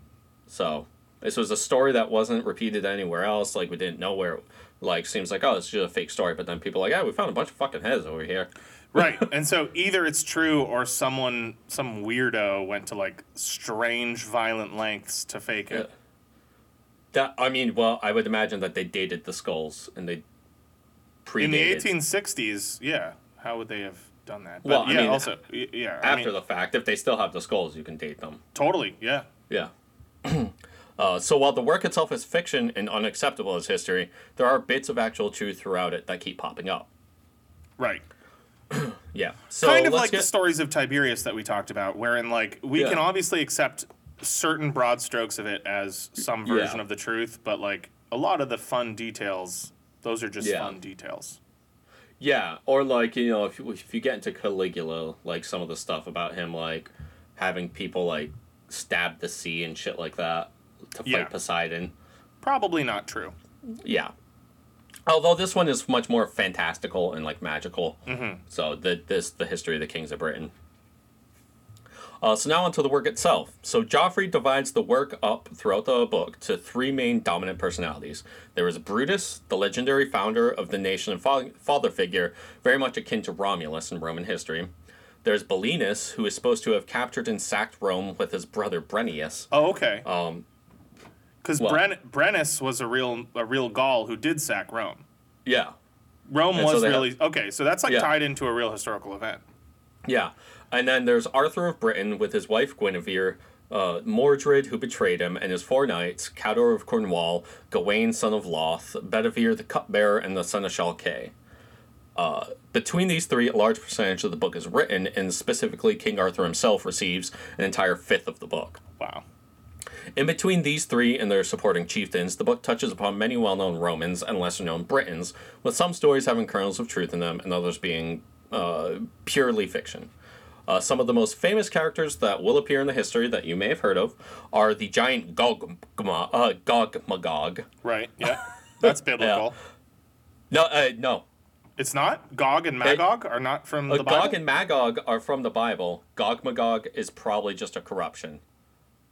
So, this was a story that wasn't repeated anywhere else. Like, we didn't know where. Like, seems like, oh, it's just a fake story. But then people are like, yeah, we found a bunch of fucking heads over here. Right. And so either it's true or someone, some weirdo went to like strange, violent lengths to fake it. That I mean, well, I would imagine that they dated the skulls and they predated In the 1860s, yeah. How would they have done that? But Well, I yeah, mean, also, yeah. I after mean, the fact. If they still have the skulls, you can date them. Totally, yeah. Yeah. uh, so while the work itself is fiction and unacceptable as history, there are bits of actual truth throughout it that keep popping up. Right. Yeah. So kind of like get, the stories of Tiberius that we talked about, wherein like we Yeah. can obviously accept certain broad strokes of it as some Yeah. version of the truth, but like a lot of the fun details, those are just Yeah. fun details. Yeah, or like you know, if you, if you get into Caligula, like some of the stuff about him, like having people like stab the sea and shit like that to fight Yeah. Poseidon. Probably not true. Yeah. Although this one is much more fantastical and like magical. Mm-hmm. So the this the history of the kings of Britain. Uh, so now onto the work itself. So Geoffrey divides the work up throughout the book to three main dominant personalities. There is Brutus, the legendary founder of the nation and fa- father figure, very much akin to Romulus in Roman history. There's Belinus, who is supposed to have captured and sacked Rome with his brother Brennius. Oh, okay. Um, Because well- Bren- Brennus was a real a real Gaul who did sack Rome. yeah, Rome And so was have- really okay. So that's like Yeah. tied into a real historical event. Yeah, and then there's Arthur of Britain with his wife Guinevere, uh, Mordred who betrayed him, and his four knights: Cador of Cornwall, Gawain son of Loth, Bedivere the cupbearer, and the Seneschal Kay. Uh, between these three, a large percentage of the book is written, and specifically King Arthur himself receives an entire fifth of the book. Wow. In between these three and their supporting chieftains, the book touches upon many well known Romans and lesser known Britons, with some stories having kernels of truth in them and others being uh, purely fiction. Uh, some of the most famous characters that will appear in the history that you may have heard of are the giant Gog, uh, Gog Magog. Right. Yeah. That's biblical. No, uh, no. It's not. Gog and Magog are not from Uh, the Bible. Gog and Magog are from the Bible. Gog Magog is probably just a corruption,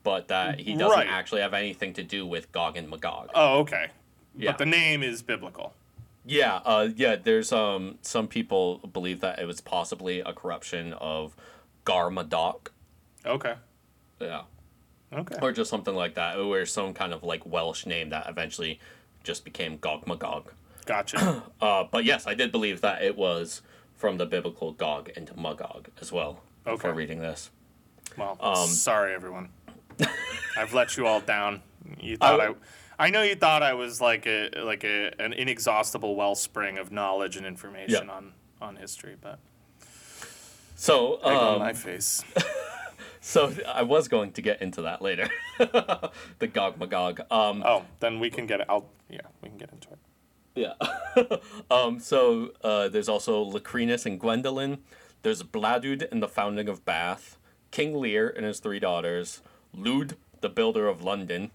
but that he doesn't Right. actually have anything to do with Gog and Magog. oh, okay. Yeah. But the name is biblical. Yeah, uh, yeah. There's um some people believe that it was possibly a corruption of Garmadok, Okay. yeah, Okay. or just something like that, or some kind of like Welsh name that eventually just became Gog Magog. Gotcha. Uh, but yes, I did believe that it was from the biblical Gog and Magog as well. Before Okay. reading this, Well, Um, sorry everyone. I've let you all down. You thought I, I- I, know you thought I was like a like a an inexhaustible wellspring of knowledge and information Yeah. on on history, but so on um, my face. so I was going to get into that later, the Gog Magog. Um, Oh, then we can get it. I'll yeah, we can get into it. Yeah. um, so uh, there's also Locrinus and Gwendolyn. There's Bladud and the founding of Bath. King Lear and his three daughters. Lud, the builder of London.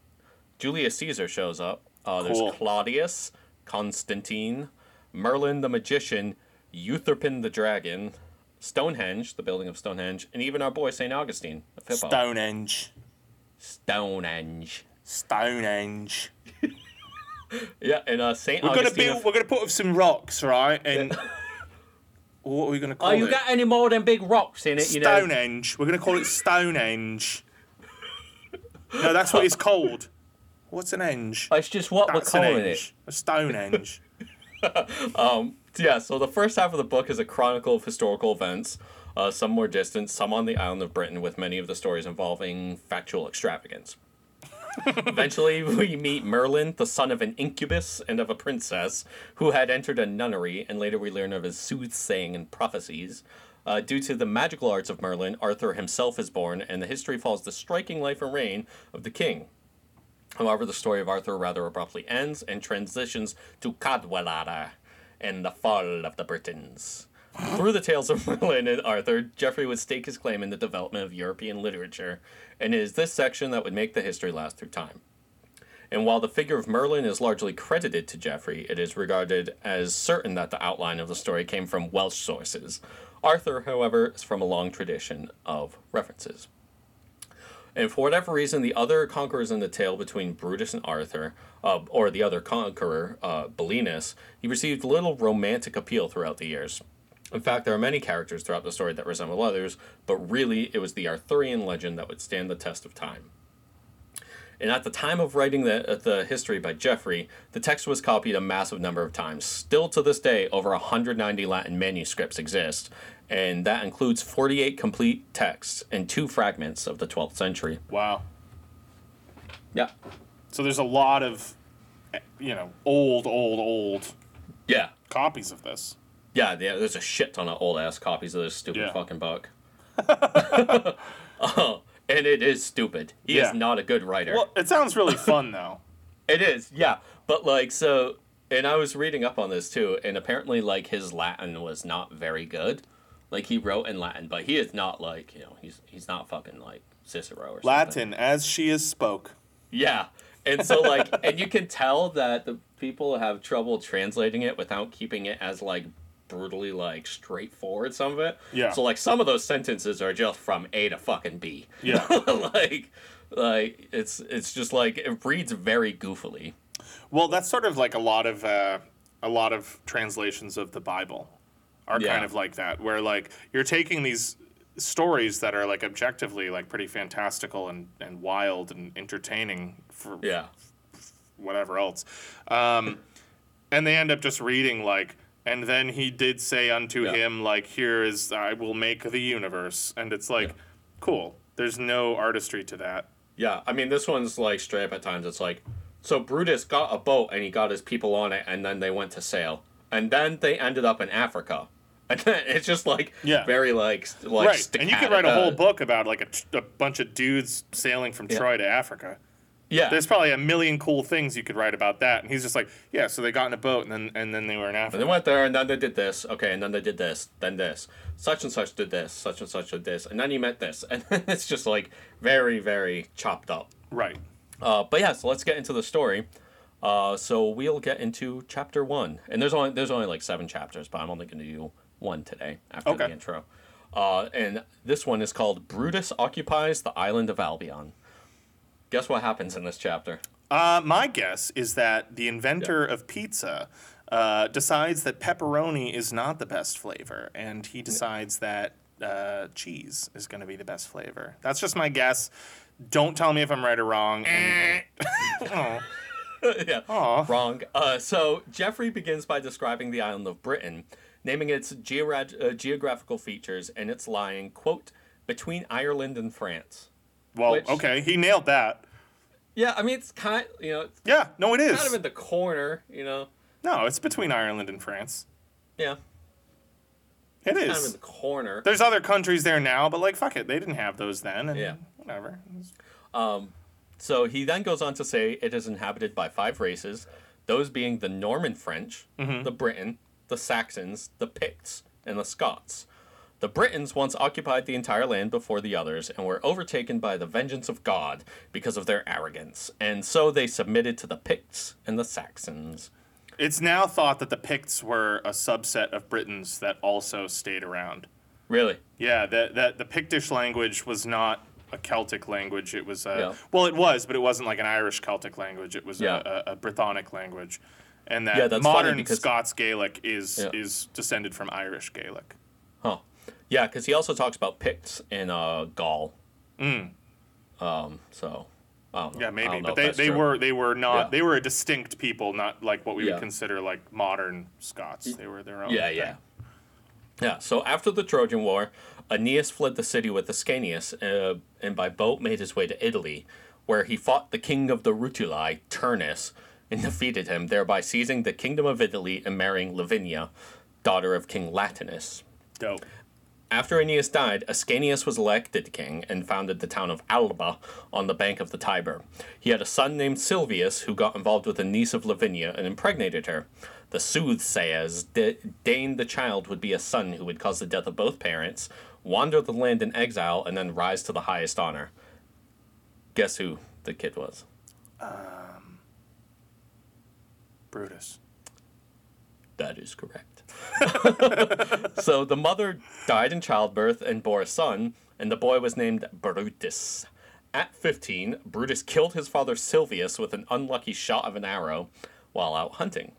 Julius Caesar shows up. Uh, there's Claudius, Constantine, Merlin the magician, Uther Pendragon, Stonehenge, the building of Stonehenge, and even our boy St. Augustine of Hippo. Stonehenge. Stonehenge. Stonehenge. Yeah, and uh, St. We're gonna Augustine. build. of- We're gonna put up some rocks, right? And what are we gonna call it? Oh, you it? got any more than big rocks in it? You know. Stonehenge. We're gonna call it Stonehenge. No, that's what it's called. What's an enge? It's just what That's we're calling it. enge. A Stonehenge. Yeah, so the first half of the book is a chronicle of historical events, uh, some more distant, some on the island of Britain, with many of the stories involving factual extravagance. Eventually, we meet Merlin, the son of an incubus and of a princess, who had entered a nunnery, and later we learn of his soothsaying and prophecies. Uh, due to the magical arts of Merlin, Arthur himself is born, and the history follows the striking life and reign of the king. However, the story of Arthur rather abruptly ends and transitions to Cadwallader and the fall of the Britons. Through the tales of Merlin and Arthur, Geoffrey would stake his claim in the development of European literature, and it is this section that would make the history last through time. And while the figure of Merlin is largely credited to Geoffrey, it is regarded as certain that the outline of the story came from Welsh sources. Arthur, however, is from a long tradition of references. And for whatever reason, the other conquerors in the tale between Brutus and Arthur, uh, or the other conqueror, uh, Belinus, he received little romantic appeal throughout the years. In fact, there are many characters throughout the story that resemble others, but really it was the Arthurian legend that would stand the test of time. And at the time of writing the, the history by Geoffrey, the text was copied a massive number of times. Still to this day, over 190 Latin manuscripts exist, and that includes 48 complete texts and two fragments of the 12th century. Wow. Yeah. So there's a lot of, eh, you know, old, old, old Yeah. copies of this. Yeah, yeah, there's a shit ton of old ass copies of this stupid Yeah. fucking book. oh, and it is stupid. He Yeah. is not a good writer. Well, it sounds really fun though. It is, yeah. But like so and I was reading up on this too, and apparently like his Latin was not very good. Like he wrote in Latin, but he is not like, you know, he's he's not fucking like Cicero or something. Latin as she is spoke. Yeah. And so like and you can tell that the people have trouble translating it without keeping it as like brutally like straightforward some of it. Yeah. So like some of those sentences are just from A to fucking B. Yeah. like like it's it's just like it reads very goofily. Well, that's sort of like a lot of uh, a lot of translations of the Bible are Yeah. kind of like that, where like you're taking these stories that are like objectively like pretty fantastical and, and wild and entertaining for Yeah. whatever else, um, and they end up just reading like. And then he did say unto Yeah. him, like, here is, I will make the universe. And it's like, Yeah. cool. There's no artistry to that. Yeah, I mean this one's like straight up at times. It's like, so Brutus got a boat and he got his people on it, and then they went to sail, and then they ended up in Africa, and then it's just like Yeah. very like like right. And you could write a whole book about like a bunch of dudes sailing from Yeah. Troy to Africa. Yeah, There's probably a million cool things you could write about that. And he's just like, yeah, so they got in a boat and then and then they were in Africa. and they went there, and then they did this. Okay, and then they did this, then this. Such and such did this. Such and such did this, and then he met this, and it's just like very very chopped up. Right. Uh, but yeah, so let's get into the story. Uh, so we'll get into chapter one, and there's only there's only like seven chapters, but I'm only going to do one today after Okay. the intro. Uh, and this one is called Brutus occupies the island of Albion. Guess what happens in this chapter? Uh, my guess is that the inventor of pizza uh, decides that pepperoni is not the best flavor, and he decides that uh, cheese is going to be the best flavor. That's just my guess. Don't tell me if I'm right or wrong. And- yeah, Aw. wrong. Uh, so Geoffrey begins by describing the island of Britain, naming its geora- uh, geographical features and its lying quote between Ireland and France. Well, Which- okay, he nailed that. Yeah, I mean it's kind you know it's Yeah, no, it is. kind of in the corner, you know. No, it's between Ireland and France. Yeah, It kind of in the corner. There's other countries there now, but like, fuck it, they didn't have those then, and Yeah. whatever. Um, so he then goes on to say it is inhabited by five races, those being the Norman French, mm-hmm. the Briton, the Saxons, the Picts, and the Scots. The Britons once occupied the entire land before the others and were overtaken by the vengeance of God because of their arrogance, and so they submitted to the Picts and the Saxons. It's now thought that the Picts were a subset of Britons that also stayed around. Really? Yeah, that that the Pictish language was not a Celtic language. It was a Yeah. well, it was, but it wasn't like an Irish Celtic language. It was Yeah. a, a, a Brythonic language, and that Yeah, modern Scots Gaelic is is descended from Irish Gaelic. Huh. Yeah, because he also talks about Picts in uh, Gaul. Um. So. I don't know. Yeah, maybe, but they, they true. were they were not Yeah. they were a distinct people, not like what we Yeah. would consider like modern Scots. They were their own. Yeah, thing. yeah. Yeah, so after the Trojan War, Aeneas fled the city with Ascanius uh, and by boat made his way to Italy, where he fought the king of the Rutuli, Turnus, and defeated him, thereby seizing the kingdom of Italy and marrying Lavinia, daughter of King Latinus. Dope. After Aeneas died, Ascanius was elected king and founded the town of Alba on the bank of the Tiber. He had a son named Silvius who got involved with a niece of Lavinia and impregnated her. The soothsayers de- deigned the child would be a son who would cause the death of both parents, wander the land in exile, and then rise to the highest honor. Guess who the kid was? Um, Brutus. That is correct. so the mother died in childbirth and bore a son, and the boy was named Brutus. At 15, Brutus killed his father Silvius with an unlucky shot of an arrow while out hunting.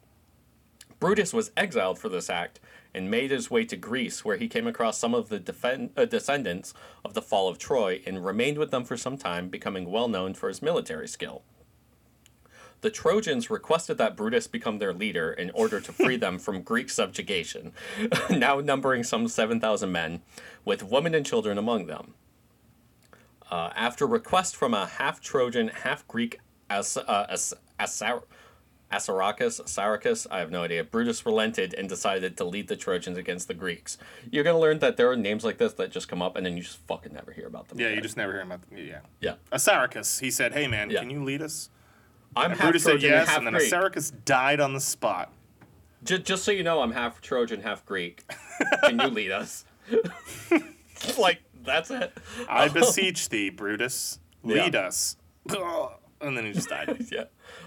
Brutus was exiled for this act and made his way to Greece, where he came across some of the defen- uh, descendants of the fall of Troy and remained with them for some time, becoming well known for his military skill. The Trojans requested that Brutus become their leader in order to free them from Greek subjugation, now numbering some 7,000 men, with women and children among them. Uh, after request from a half Trojan, half Greek As- uh, As- Asar- Assaracus, Assaracus, I have no idea. Brutus relented and decided to lead the Trojans against the Greeks. You're gonna learn that there are names like this that just come up and then you just fucking never hear about them. Yeah, again. you just never hear about them. Yeah. yeah. Assaracus. He said, "Hey man, Yeah. can you lead us?" I'm And half Brutus said Trojan, yes, half and then Greek. Died on the spot. Just, just so you know, I'm half Trojan, half Greek. Can you lead us? like that's it. I beseech thee, Brutus, lead Yeah. us. And then he just died. yeah.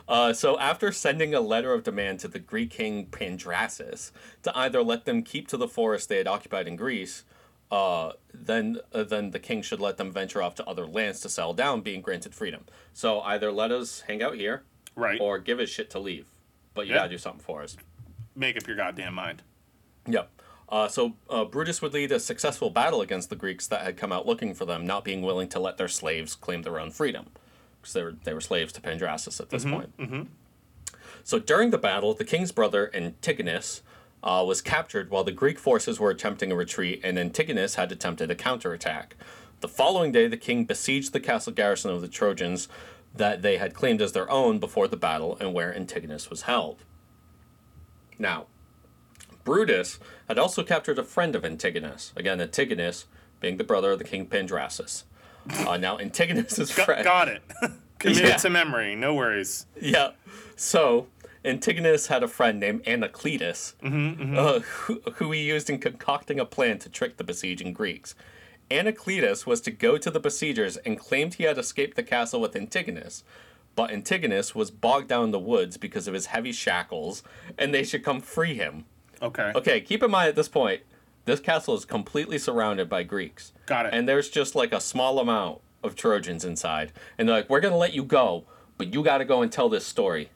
Uh, so after sending a letter of demand to the Greek king Pandrasus to either let them keep to the forest they had occupied in Greece, uh, then uh, then the king should let them venture off to other lands to settle down, being granted freedom. So either let us hang out here, Right. or give us shit to leave. But you Yeah. gotta do something for us. Make up your goddamn mind. Yep. Uh, so uh, Brutus would lead a successful battle against the Greeks that had come out looking for them, not being willing to let their slaves claim their own freedom, because they were they were slaves to Pandrasus at this point. So during the battle, the king's brother Antigonus uh, was captured while the Greek forces were attempting a retreat, and Antigonus had attempted a counterattack. The following day, the king besieged the castle garrison of the Trojans that they had claimed as their own before the battle, and where Antigonus was held. Now, Brutus had also captured a friend of Antigonus. Again, Antigonus being the brother of the king Pandrasus. Uh, now, Antigonus's Got, friend. got it. Commit Yeah. to memory. No worries. Yeah. So Antigonus had a friend named Anacletus, Uh, who, who he used in concocting a plan to trick the besieging Greeks. Anacletus was to go to the besiegers and claimed he had escaped the castle with Antigonus. But Antigonus was bogged down in the woods because of his heavy shackles, and they should come free him. Okay. Okay, keep in mind at this point, this castle is completely surrounded by Greeks. Got it. And there's just like a small amount of Trojans inside. And they're like, we're going to let you go, but you got to go and tell this story.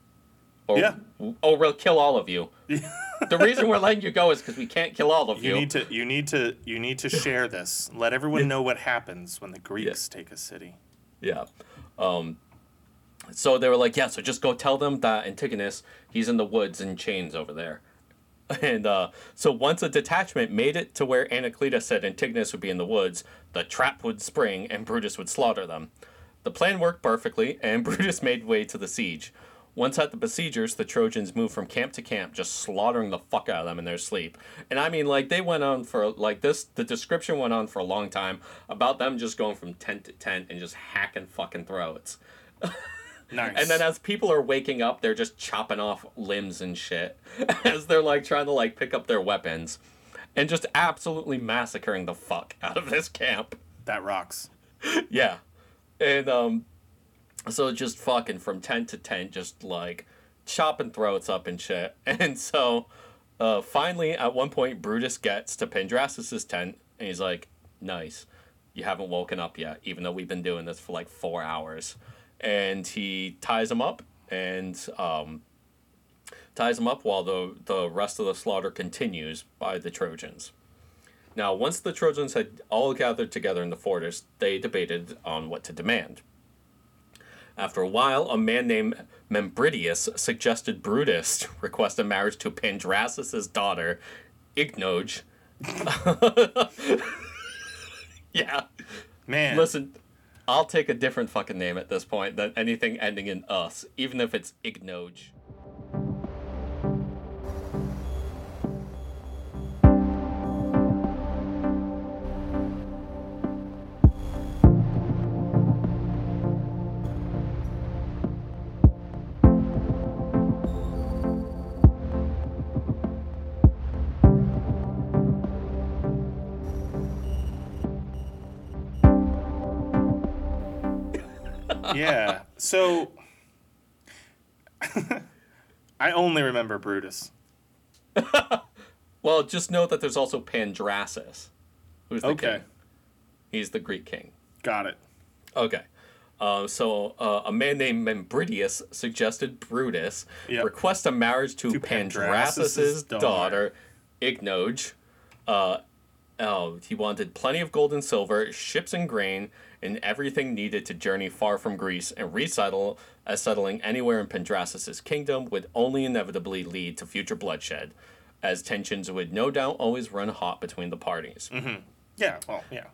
Or, Yeah. or we'll kill all of you. the reason we're letting you go is because we can't kill all of you. You need to you need to you need to share this. Let everyone know what happens when the Greeks take a city. Yeah. Um, so they were like, yeah, so just go tell them that Antigonus, he's in the woods in chains over there. And uh, so once a detachment made it to where Anacletus said Antigonus would be in the woods, the trap would spring and Brutus would slaughter them. The plan worked perfectly, and Brutus made way to the siege. Once at the besiegers, the Trojans moved from camp to camp, just slaughtering the fuck out of them in their sleep. And I mean, like, they went on for, like, this, the description went on for a long time about them just going from tent to tent and just hacking fucking throats. Nice. And then as people are waking up, they're just chopping off limbs and shit as they're like trying to like pick up their weapons and just absolutely massacring the fuck out of this camp. that rocks. Yeah. And um so just fucking from tent to tent just like chopping throats up and shit. And so uh finally at one point Brutus gets to Pandrasus's tent and he's like, "Nice. You haven't woken up yet even though we've been doing this for like 4 hours." And he ties him up and um ties him up while the the rest of the slaughter continues by the Trojans. Now, once the Trojans had all gathered together in the fortress, they debated on what to demand. After a while, a man named Membridius suggested Brutus request a marriage to Pandrasus's daughter, Ignoge. yeah. Man. Listen, I'll take a different fucking name at this point than anything ending in us, even if it's Ignoge. Yeah. So I only remember Brutus. Well, just know that there's also Pandrasus, who's the Okay. king. He's the Greek king. Got it. Okay. Uh, so uh, a man named Membridius suggested Brutus Yep. request a marriage to, To Pandrasus's Pandrasus's daughter, daughter. Ignoge. Uh, oh, he wanted plenty of gold and silver, ships and grain, and everything needed to journey far from Greece and resettle as settling anywhere in Pandrasus's kingdom would only inevitably lead to future bloodshed, as tensions would no doubt always run hot between the parties. Yeah. Well, yeah.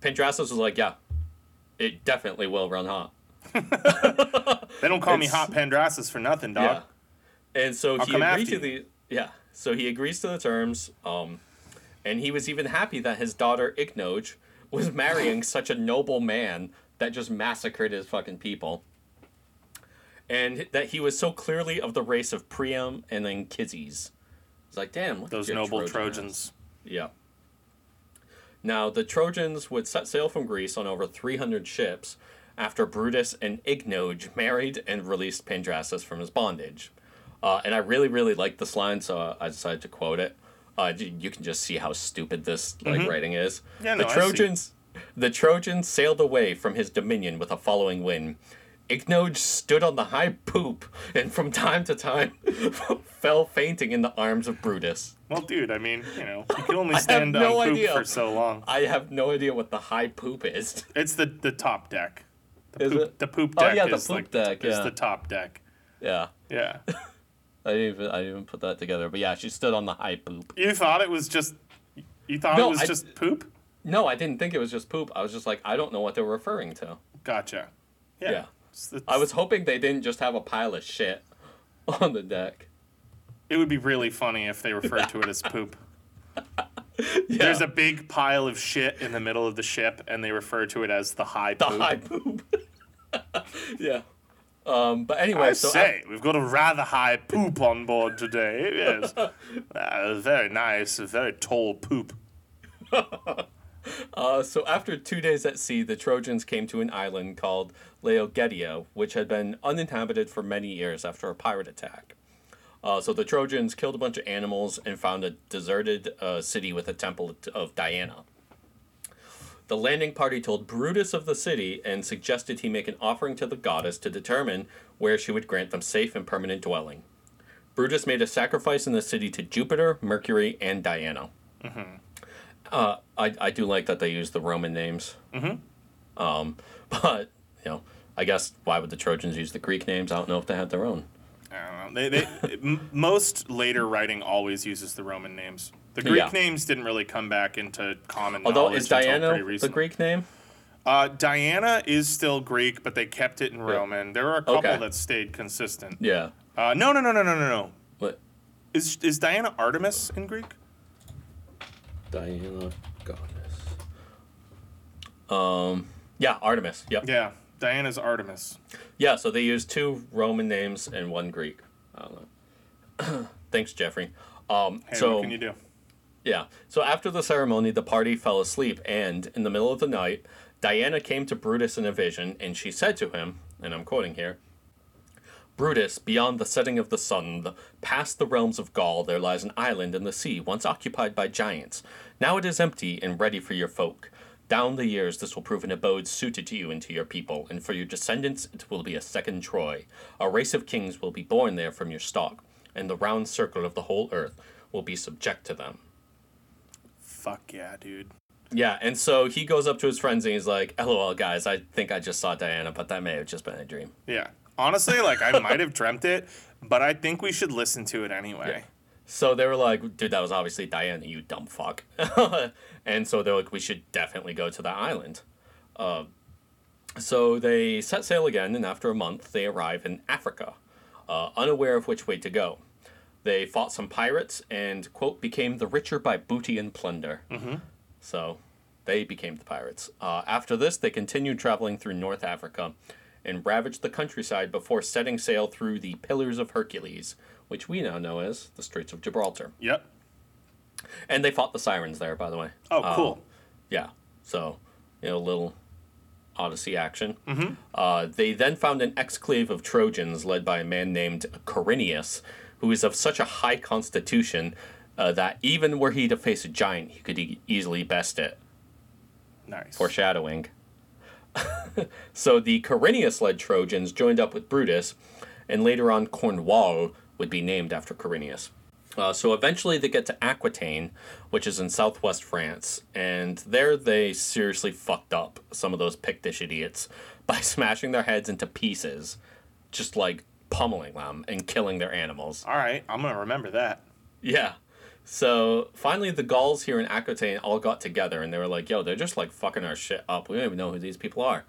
Pandrasus was like, yeah, it definitely will run hot. They don't call me Hot Pandrasus for nothing, dog. Yeah. And so I'll he agreed to the yeah. So he agrees to the terms. Um, and he was even happy that his daughter Ignoge was marrying such a noble man that just massacred his fucking people. And that he was so clearly of the race of Priam and Anchises. It's like, damn, look Those your noble Trojan ass. Trojans. Yeah. Now, the Trojans would set sail from Greece on over 300 ships after Brutus and Ignoge married and released Pandrasus from his bondage. Uh, and I really, really like this line, so I decided to quote it. Uh, you can just see how stupid this like writing is. Mm-hmm. Yeah, the no, see. Trojans, the Trojans sailed away from his dominion with a following wind. Ignoge stood on the high poop and from time to time fell fainting in the arms of Brutus. Well, dude, I mean, you know, you can only stand no on poop idea. for so long. I have no idea what the high poop is. It's the the top deck. The Is poop, it? The poop Oh, deck yeah, the is poop like deck, is yeah. the top deck. Yeah, Yeah. I didn't even I even put that together. But yeah, she stood on the high poop. you thought it was just you thought No, it was I- just poop? No, I didn't think it was just poop. I was just like, I don't know what they're referring to. Gotcha. Yeah. Yeah. It's- it's- I was hoping they didn't just have a pile of shit on the deck. It would be really funny if they referred to it as poop. Yeah, There's a big pile of shit in the middle of the ship, and they refer to it as the high poop. the high poop. yeah. Um, but anyway, I so say, we've got a rather high poop on board today. Yes. uh, very nice, a very tall poop. Uh, so after two days at sea, the Trojans came to an island called Laogetia, which had been uninhabited for many years after a pirate attack. Uh, so the Trojans killed a bunch of animals and found a deserted uh, city with a temple of Diana. The landing party told Brutus of the city and suggested he make an offering to the goddess to determine where she would grant them safe and permanent dwelling. Brutus made a sacrifice in the city to Jupiter, Mercury, and Diana. Uh, I, I do like that they use the Roman names. Mm-hmm. Um, but you know, I guess why would the Trojans use the Greek names? I don't know if they had their own. I don't know. They, they, m- most later writing always uses the Roman names. The Greek Yeah. names didn't really come back into common Although knowledge is Diana pretty the. Greek name? Uh, Diana is still Greek, but they kept it in Roman. There are a couple Okay. that stayed consistent. Yeah. Uh, no, no, no, no, no, no, no. What? Is is Diana Artemis in Greek? Diana goddess. Um. Yeah, Artemis. Yep. Yeah, Diana's Artemis. Yeah. So they use two Roman names and one Greek. I don't know. Thanks, Geoffrey. Um. Hey, so what can you do? Yeah. So after the ceremony, the party fell asleep, and in the middle of the night, Diana came to Brutus in a vision, and she said to him, and I'm quoting here Brutus, beyond the setting of the sun, past the realms of Gaul, there lies an island in the sea, once occupied by giants. Now it is empty and ready for your folk. Down the years, this will prove an abode suited to you and to your people, and for your descendants, it will be a second Troy. A race of kings will be born there from your stock, and the round circle of the whole earth will be subject to them. Fuck yeah, dude. Yeah, and so he goes up to his friends and he's like, "LOL, guys, I think I just saw Diana, but that may have just been a dream." Yeah. Honestly, like I might have dreamt it, but I think we should listen to it anyway. So they were like, "Dude, that was obviously Diana, you dumb fuck." and so they're like, "We should definitely go to that island." Uh, so they set sail again, and after a month, they arrive in Africa, uh, unaware of which way to go. They fought some pirates and quote became the richer by booty and plunder. Mm-hmm. So they became the pirates. Uh, after this, they continued traveling through North Africa and ravaged the countryside before setting sail through the Pillars of Hercules, which we now know as the Straits of Gibraltar. Yep. And they fought the sirens there, by the way. Oh, Um, cool. yeah. So, you know, little Odyssey action. Mm-hmm. Uh, they then found an exclave of Trojans led by a man named Corineus, who is of such a high constitution uh, that even were he to face a giant, he could e- easily best it. Nice. Foreshadowing. so the Corineus led Trojans joined up with Brutus, and later on Cornwall would be named after Corineus. Uh, so eventually they get to Aquitaine, which is in southwest France, and there they seriously fucked up some of those Pictish idiots by smashing their heads into pieces, just like pummeling them and killing their animals. All right, I'm gonna remember that. Yeah. So finally, the Gauls here in Aquitaine all got together and they were like, yo, they're just like fucking our shit up. We don't even know who these people are.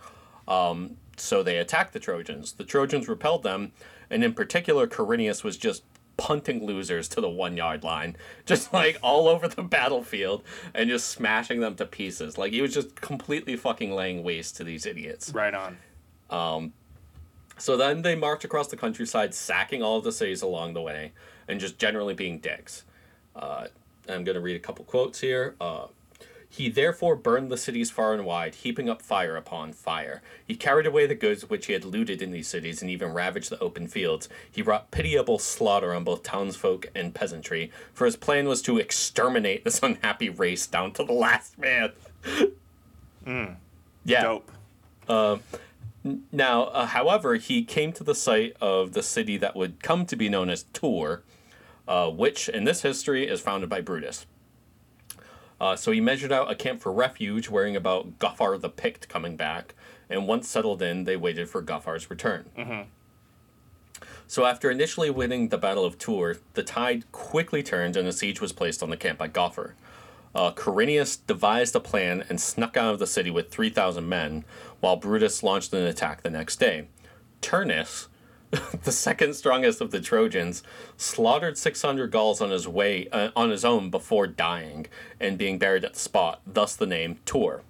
Um, so they attacked the Trojans. The Trojans repelled them, and in particular, Corineus was just punting losers to the one yard line, just like all over the battlefield and just smashing them to pieces. Like he was just completely fucking laying waste to these idiots. Right on. So then they marched across the countryside, sacking all of the cities along the way, and just generally being dicks. Uh, I'm going to read a couple quotes here. Uh, he therefore burned the cities far and wide, heaping up fire upon fire. He carried away the goods which he had looted in these cities, and even ravaged the open fields. He wrought pitiable slaughter on both townsfolk and peasantry, for his plan was to exterminate this unhappy race down to the last man. mm, Yeah. Dope. Now, uh, however, he came to the site of the city that would come to be known as Tours, uh, which in this history is founded by Brutus. Uh, so he measured out a camp for refuge, worrying about Goffar the Pict coming back, and once settled in, they waited for Goffar's return. So after initially winning the Battle of Tours, the tide quickly turned and a siege was placed on the camp by Goffar. Uh, Corineus devised a plan and snuck out of the city with 3,000 men, while Brutus launched an attack the next day. Turnus, the second strongest of the Trojans, slaughtered 600 Gauls on his way uh, on his own before dying and being buried at the spot, thus the name Tours.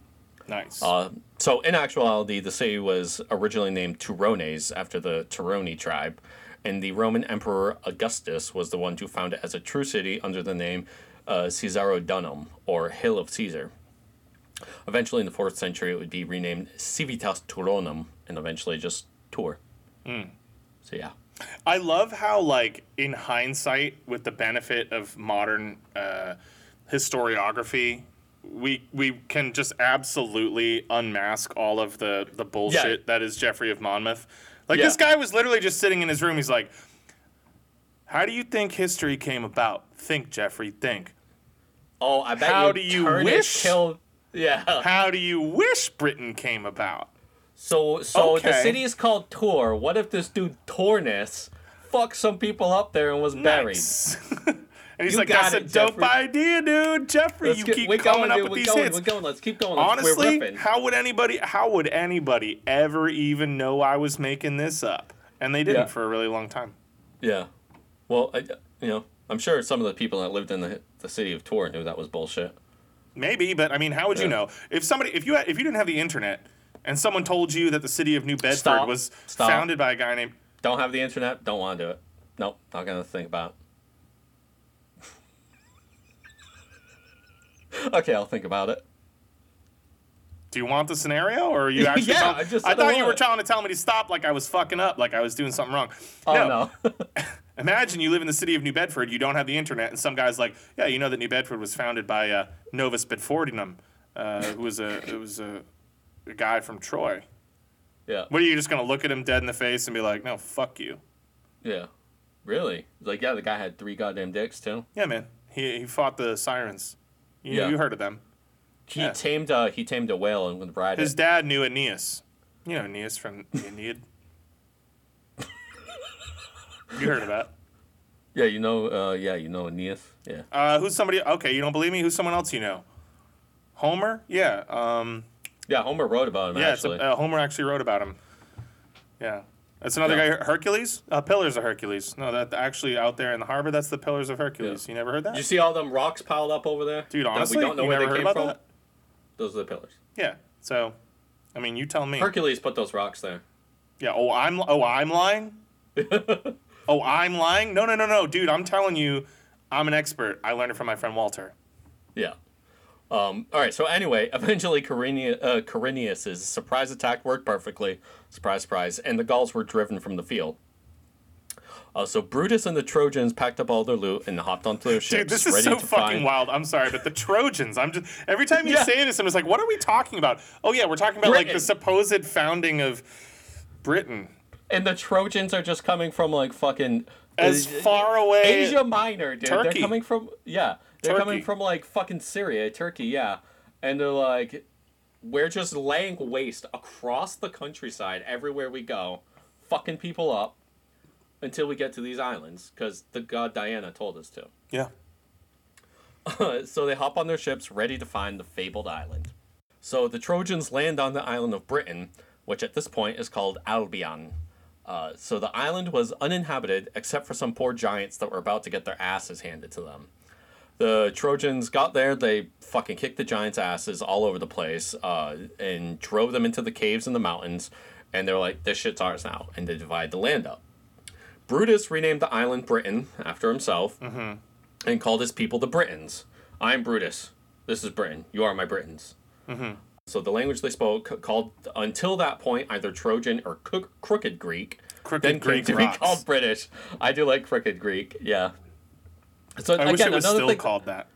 Nice. Uh, so, in actuality, the city was originally named Turones after the Turoni tribe, and the Roman Emperor Augustus was the one who found it as a true city under the name uh, Caesarodunum, or Hill of Caesar. Eventually, in the 4th century, it would be renamed Civitas Turonum, and eventually just Tour. So, yeah. I love how, like, in hindsight, with the benefit of modern uh, historiography, we we can just absolutely unmask all of the the bullshit Yeah. that is Geoffrey of Monmouth. Like Yeah. this guy was literally just sitting in his room. He's like, "How do you think history came about? Think, Geoffrey. Think. Oh, I bet How you do you wish- killed. Yeah. How do you wish Britain came about?" So so the city is called Tor. What if this dude Tornus fucked some people up there and was buried? Nice. and he's You like, "That's a it, dope Geoffrey. idea, dude. Geoffrey, Let's you get- keep coming going, up dude, with these going, hits." We're going. Let's keep going. Let's, Honestly, how would anybody how would anybody ever even know I was making this up? And they didn't Yeah. for a really long time. yeah. Well, I, you know, I'm sure some of the people that lived in the the city of Tor knew that was bullshit. Maybe, but I mean, how would you know if somebody if you had, if you didn't have the internet and someone told you that the city of New Bedford Stop. was Stop. founded by a guy named Don't have the internet. Don't want to do it. Nope. Not gonna think about. it. okay, I'll think about it. Do you want the scenario, or are you actually? Yeah, tell- I just I thought you were it. trying to tell me to stop, like I was fucking up, like I was doing something wrong. Oh no. Imagine you live in the city of New Bedford, you don't have the internet, and some guy's like, "Yeah, you know that New Bedford was founded by uh, Novus Bedfordinum, uh, who was a it was a, a guy from Troy." yeah. What are you just gonna look at him dead in the face and be like, "No, fuck you"? Yeah. Really? Like, yeah, the guy had three goddamn dicks too. Yeah, man. He he fought the sirens. You, Yeah. you heard of them. He Yeah. tamed. Uh, he tamed a whale and would ride His it. dad knew Aeneas. You know Aeneas from the Aeneid. you heard of that? Yeah, you know. Uh, yeah, you know Aeneas. Yeah. Uh, who's somebody? Okay, you don't believe me? Who's someone else you know? Homer? Yeah. Um, Yeah, Homer wrote about him yeah. Actually. a, uh, Homer actually wrote about him. Yeah. That's another Yeah. guy. Hercules. Uh, Pillars of Hercules. No, that actually out there in the harbor. That's the Pillars of Hercules. You never heard that, Did you see all them rocks piled up over there? dude? Honestly, we don't know where never they heard came about from. that? Those are the pillars. Yeah. So, I mean, you tell me. Hercules put those rocks there. Yeah. Oh, I'm. Oh, I'm lying. oh, I'm lying. No, no, no, no, dude. I'm telling you, I'm an expert. I learned it from my friend Walter. Yeah. Um, all right, so anyway, eventually Carinius, uh, Carinius' surprise attack worked perfectly. Surprise, surprise. And the Gauls were driven from the field. Uh, so Brutus and the Trojans packed up all their loot and hopped onto their ships. Dude, this is ready so fucking find... wild. I'm sorry, but the Trojans. I'm just every time you Yeah. say this, I'm just like, what are we talking about? Oh yeah, we're talking about like the supposed founding of Britain. And the Trojans are just coming from like fucking As uh, far away Asia Minor, dude. Turkey. They're coming from yeah, they're coming from like fucking Syria, Turkey, yeah. And they're like, we're just laying waste across the countryside everywhere we go, fucking people up, until we get to these islands, because the god Diana told us to. Yeah. so they hop on their ships, ready to find the fabled island. So the Trojans land on the island of Britain, which at this point is called Albion. Uh, so the island was uninhabited except for some poor giants that were about to get their asses handed to them. The Trojans got there, they fucking kicked the giants' asses all over the place, uh, and drove them into the caves in the mountains, and they're like, this shit's ours now, and they divide the land up. Brutus renamed the island Britain after himself, mm-hmm. and called his people the Britons. I'm Brutus. This is Britain. You are my Britons. Mm-hmm. So the language they spoke called until that point either Trojan or Cro- Crooked Greek. Crooked then Greek came to rocks. be called British. I do like Crooked Greek. Yeah. So I wish again, it was still thing, called that.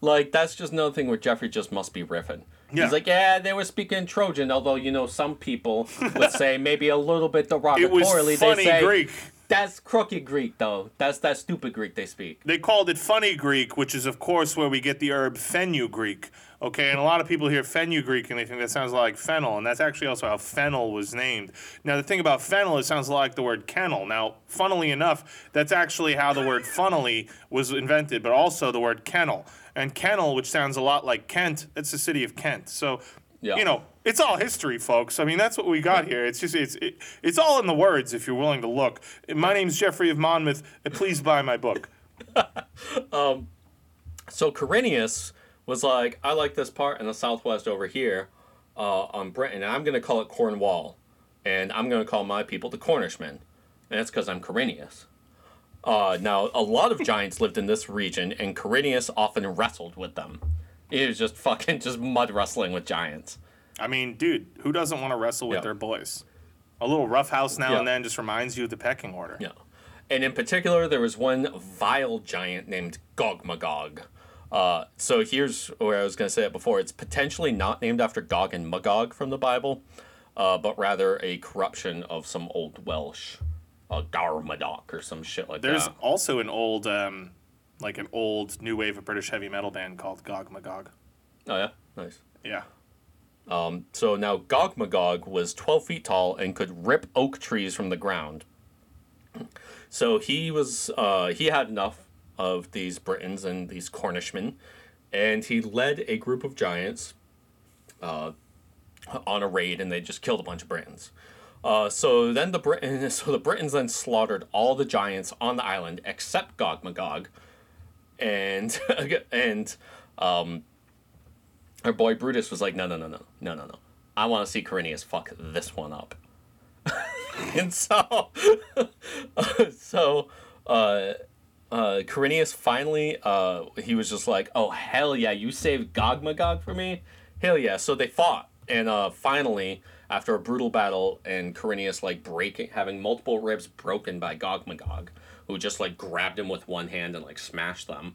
like that's just another thing where Geoffrey just must be riffing. Yeah. He's like, yeah, they were speaking Trojan, although you know some people would say maybe a little bit It derogatorily. was they funny say Greek. That's crooked Greek though. That's that stupid Greek they speak. They called it funny Greek, which is of course where we get the herb fenugreek. Okay, and a lot of people hear fenugreek and they think that sounds like fennel, and that's actually also how fennel was named. Now the thing about fennel, it sounds like the word kennel. Now, funnily enough, that's actually how the word funnily was invented, but also the word kennel. And kennel, which sounds a lot like Kent, that's the city of Kent. So, Yeah. you know, it's all history, folks. I mean, that's what we got here. It's just it's it, it's all in the words if you're willing to look. My name's Geoffrey of Monmouth. Please buy my book. So Corineus was like, I like this part in the southwest over here uh, on Britain, and I'm going to call it Cornwall. And I'm going to call my people the Cornishmen. And that's because I'm Corineus. Uh, now, a lot of giants lived in this region, and Corineus often wrestled with them. He was just fucking just mud wrestling with giants. I mean, dude, who doesn't want to wrestle with Yeah. their boys? A little roughhouse now Yeah. and then just reminds you of the pecking order. Yeah. And in particular, there was one vile giant named Gog Magog. Uh, so here's where I was going to say it before. It's potentially not named after Gog and Magog from the Bible, uh, but rather a corruption of some old Welsh, uh, Garmadoc or some shit like There's that. There's also an old, um, like an old new wave of British heavy metal band called Gog Magog. Oh, yeah? Nice. Yeah. So now Gog Magog was 12 feet tall and could rip oak trees from the ground. So he was uh, he had enough of these Britons and these Cornishmen, and he led a group of giants uh, on a raid, and they just killed a bunch of Britons. Uh, so then the Brit- so the Britons then slaughtered all the giants on the island except Gog Magog, and and um, our boy Brutus was like, no, no, no, no, no, no, no. I want to see Corineus fuck this one up. and so, so, uh, uh, Corineus finally, uh, he was just like, oh, hell yeah, you saved Gogmagog for me? Hell yeah. So they fought. And uh, finally, after a brutal battle, and Carinius like breaking, having multiple ribs broken by Gog Magog, who just like grabbed him with one hand and like smashed them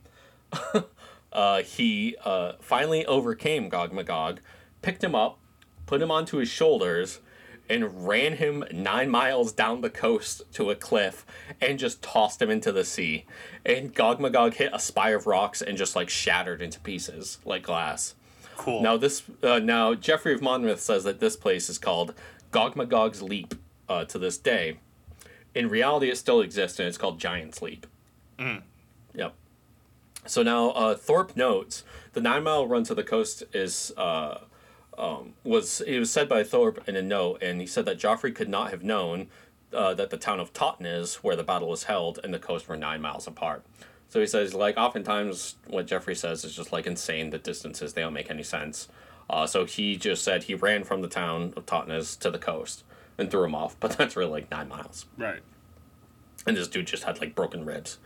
uh, he uh, finally overcame Gog Magog, picked him up, put him onto his shoulders, and ran him nine miles down the coast to a cliff and just tossed him into the sea. And Gog Magog hit a spire of rocks and just like shattered into pieces like glass. Cool. Now this uh, now Geoffrey of Monmouth says that this place is called Gog Magog's Leap uh, to this day. In reality, it still exists and it's called Giant's Leap. Yep. So now uh, Thorpe notes the nine mile run to the coast is uh, um, was it was said by Thorpe in a note, and he said that Joffrey could not have known uh, that the town of Totnes, where the battle was held, and the coast were nine miles apart. So he says, like, oftentimes what Geoffrey says is just like insane. The distances they don't make any sense. Uh, so he just said he ran from the town of Totnes to the coast and threw him off, but that's really like nine miles right. and this dude just had like broken ribs.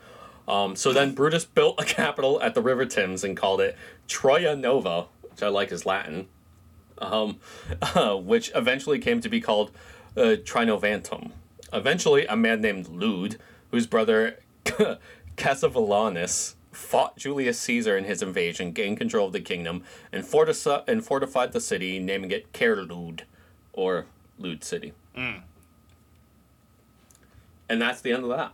Um, so then Brutus built a capital at the River Thames and called it Troia Nova, which I like is Latin, um, which eventually came to be called uh, Trinovantum. Eventually, a man named Lude, whose brother Cassivellaunus fought Julius Caesar in his invasion, gained control of the kingdom, and, fortifi- and fortified the city, naming it Caerlude, or Lude City. Mm. And that's the end of that.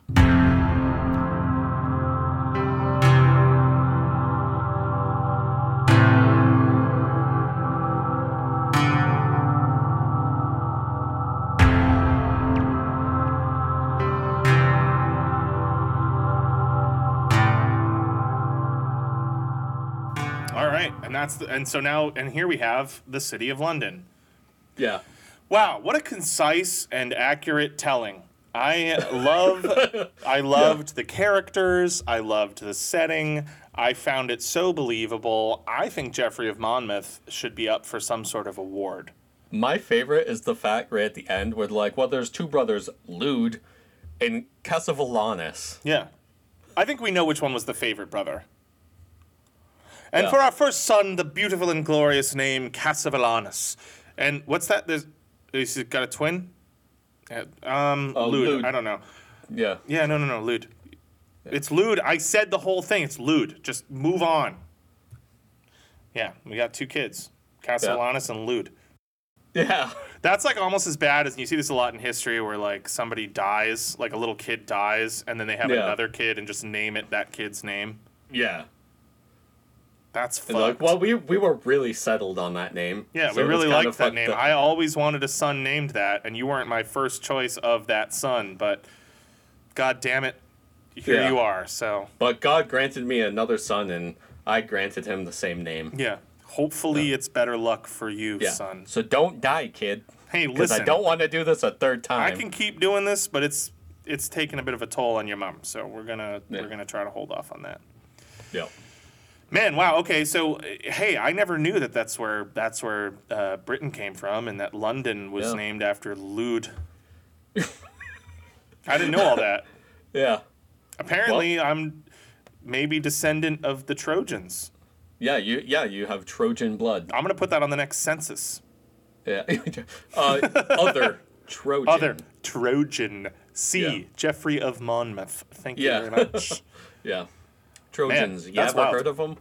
All right, and that's the, and so now and here we have the city of London. Yeah. Wow, what a concise and accurate telling. I love I loved the characters, I loved the setting. I found it so believable. I think Geoffrey of Monmouth should be up for some sort of award. My favorite is the fact right at the end where like, well, there's two brothers, Lude and Cassivellaunus. Yeah. I think we know which one was the favorite brother. And Yeah. for our first son, the beautiful and glorious name Cassivellaunus. And what's that? There's he's got a twin? Uh, Um, Oh, Lude. Lude. I don't know. Yeah. Yeah, no, no, no, Lude. It's Lude. I said the whole thing. It's Lude. Just move on. Yeah, we got two kids, Castellanus and Lude. Yeah. That's like almost as bad as you see this a lot in history where like somebody dies, like a little kid dies, and then they have Yeah. another kid and just name it that kid's name. Yeah. That's And like, well, we we were really settled on that name. yeah, so we really liked that name. up. I always wanted a son named that, and you weren't my first choice of that son, but god damn it, here Yeah. you are. So But God granted me another son, and I granted him the same name. yeah, hopefully it's better luck for you, Yeah. son. So don't die, kid. Hey, Because listen. I don't want to do this a third time. I can keep doing this, but it's it's taking a bit of a toll on your mom. So we're gonna Yeah. we're gonna try to hold off on that. Yeah. Man, wow. Okay, so uh, hey, I never knew that that's where that's where uh, Britain came from, and that London was Yeah. named after Lude. I didn't know all that. Yeah. Apparently, I'm maybe descendant of the Trojans. Yeah. You. Yeah. You have Trojan blood. I'm gonna put that on the next census. Yeah. uh, other Trojan. Other Trojan. C. Yeah. Geoffrey of Monmouth. Thank you Yeah. very much. Yeah. Trojans. you that's ever wild. heard of them?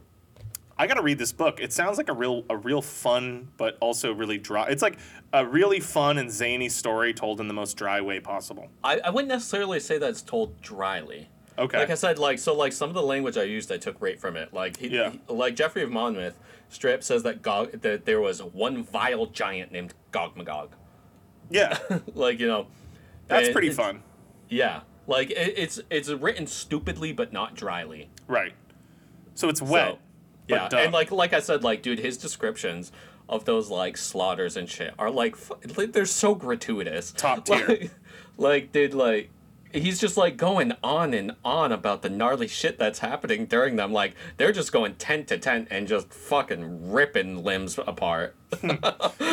I gotta read this book. It sounds like a real, a real fun, but also really dry. It's like a really fun and zany story told in the most dry way possible. I, I wouldn't necessarily say that it's told dryly. Okay. Like I said, like so, like some of the language I used, I took right from it. Like he, Yeah. he- like Geoffrey of Monmouth, Strip says that Gog, that there was one vile giant named Gog Magog. yeah, like you know, that's pretty fun. Yeah, like it, it's it's written stupidly but not dryly. Right. So it's wet. So, yeah, dumb. and like like I said, like dude, his descriptions of those like slaughters and shit are like, like they're so gratuitous. Top tier. Like, like dude, like he's just like going on and on about the gnarly shit that's happening during them. Like they're just going tent to tent and just fucking ripping limbs apart. Can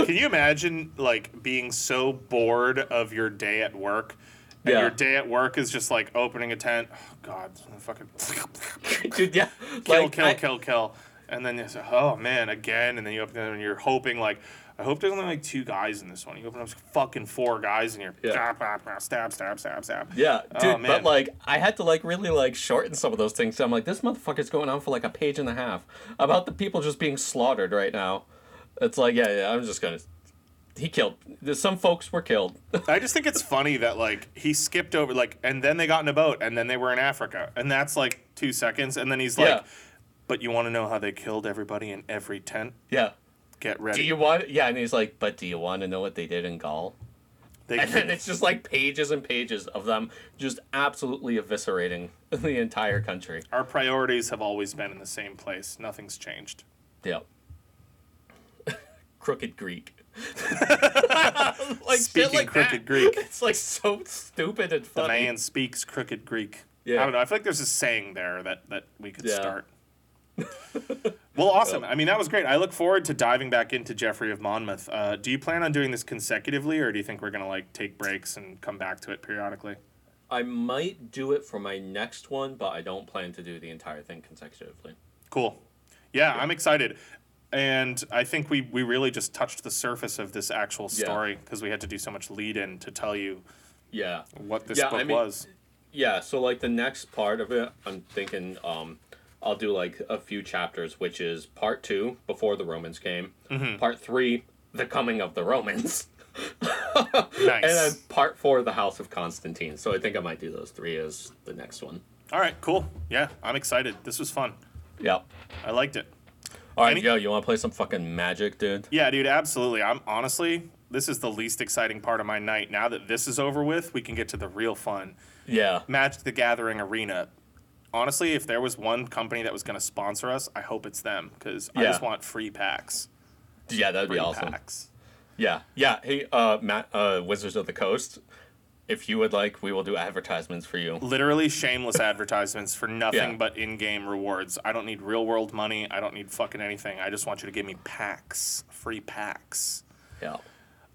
you imagine like being so bored of your day at work? And Yeah. your day at work is just like opening a tent. Oh, God, fucking dude, yeah, kill, like, kill, I- kill, kill. And then you say, oh man, again. And then you open it and you're hoping like, I hope there's only like two guys in this one. You open up fucking four guys and you're Yeah. stab, stab, stab, stab. Yeah, Oh, dude, man. but like I had to like really like shorten some of those things. So I'm like, this motherfucker's going on for like a page and a half about the people just being slaughtered right now. It's like, yeah, yeah, I'm just gonna. He killed. Some folks were killed. I just think it's funny that like he skipped over like, and then they got in a boat, and then they were in Africa, and that's like two seconds, and then he's like, Yeah. "But you want to know how they killed everybody in every tent? yeah. Get ready." Do you want? Yeah, and he's like, but do you want to know what they did in Gaul? they And then it's just like pages and pages of them just absolutely eviscerating the entire country. Our priorities have always been in the same place. Nothing's changed. Yep. Crooked Greek. like Speaking like crooked that. Greek. It's like so stupid and funny. The man speaks crooked Greek. Yeah. I don't know. I feel like there's a saying there that, that we could Yeah. start. well, awesome. I mean, that was great. I look forward to diving back into Geoffrey of Monmouth. Uh, do you plan on doing this consecutively, or do you think we're gonna like take breaks and come back to it periodically? I might do it for my next one, but I don't plan to do the entire thing consecutively. Cool. Yeah, I'm excited. And I think we, we really just touched the surface of this actual story because we had to do so much lead in to tell you Yeah. what this Yeah, book I mean- was. Yeah, so like the next part of it, I'm thinking um I'll do like a few chapters, which is part two, before the Romans came, Mm-hmm. part three, the coming of the Romans, Nice. and then part four, the House of Constantine. So I think I might do those three as the next one. All right, cool. Yeah, I'm excited. This was fun. Yep. I liked it. All right, Any- yo, you want to play some fucking magic, dude? Yeah, dude, absolutely. I'm honestly, this is the least exciting part of my night. Now that this is over with, we can get to the real fun. Yeah. Magic the Gathering Arena. Honestly, if there was one company that was going to sponsor us, I hope it's them because I Yeah. just want free packs. Yeah, that'd Free be awesome. packs. Yeah, yeah. Hey, uh, Matt, uh, Wizards of the Coast, if you would like, we will do advertisements for you. Literally shameless advertisements for nothing Yeah. but in-game rewards. I don't need real-world money. I don't need fucking anything. I just want you to give me packs, free packs. Yeah.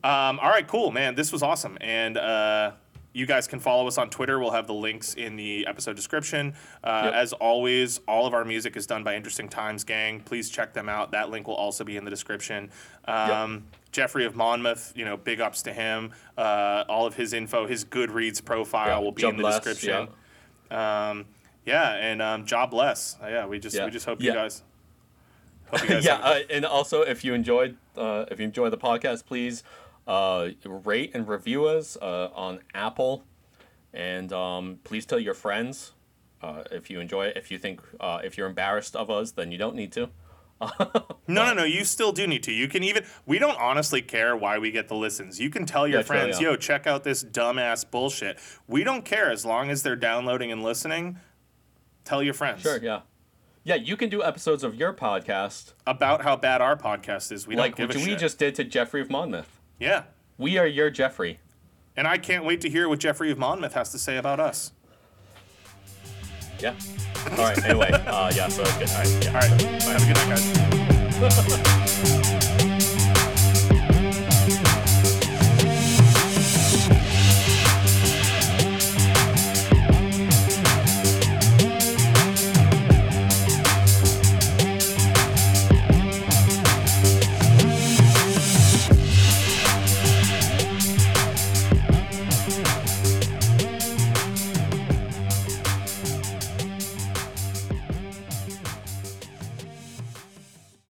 Um, all right, cool, man. This was awesome, and uh, you guys can follow us on Twitter. We'll have the links in the episode description. Uh, Yep. As always, all of our music is done by Interesting Times Gang. Please check them out. That link will also be in the description. Um, Geoffrey of Monmouth, you know, big ups to him. Uh, all of his info, his Goodreads profile Yeah, will be in the Less, description. Um, yeah, and um, job less. Uh, yeah, we just Yeah. we just hope Yeah. you guys. Hope you guys yeah, uh, and also if you enjoyed uh, if you enjoy the podcast, please uh, rate and review us uh, on Apple, and um, please tell your friends uh, if you enjoy it. If you think uh, if you're embarrassed of us, then you don't need to. No, no, no. You still do need to. You can even. We don't honestly care why we get the listens. You can tell your Yeah, friends, "Yo, check out this dumbass bullshit." We don't care as long as they're downloading and listening. Tell your friends Sure, yeah, yeah. You can do episodes of your podcast about how bad our podcast is. We like don't give what a we shit. just did to Geoffrey of Monmouth. yeah, We are your Geoffrey. and I can't wait to hear what Geoffrey of Monmouth has to say about us. Yeah. All right. Anyway, uh, yeah. So good. All right. Yeah. All right, have a good night, guys.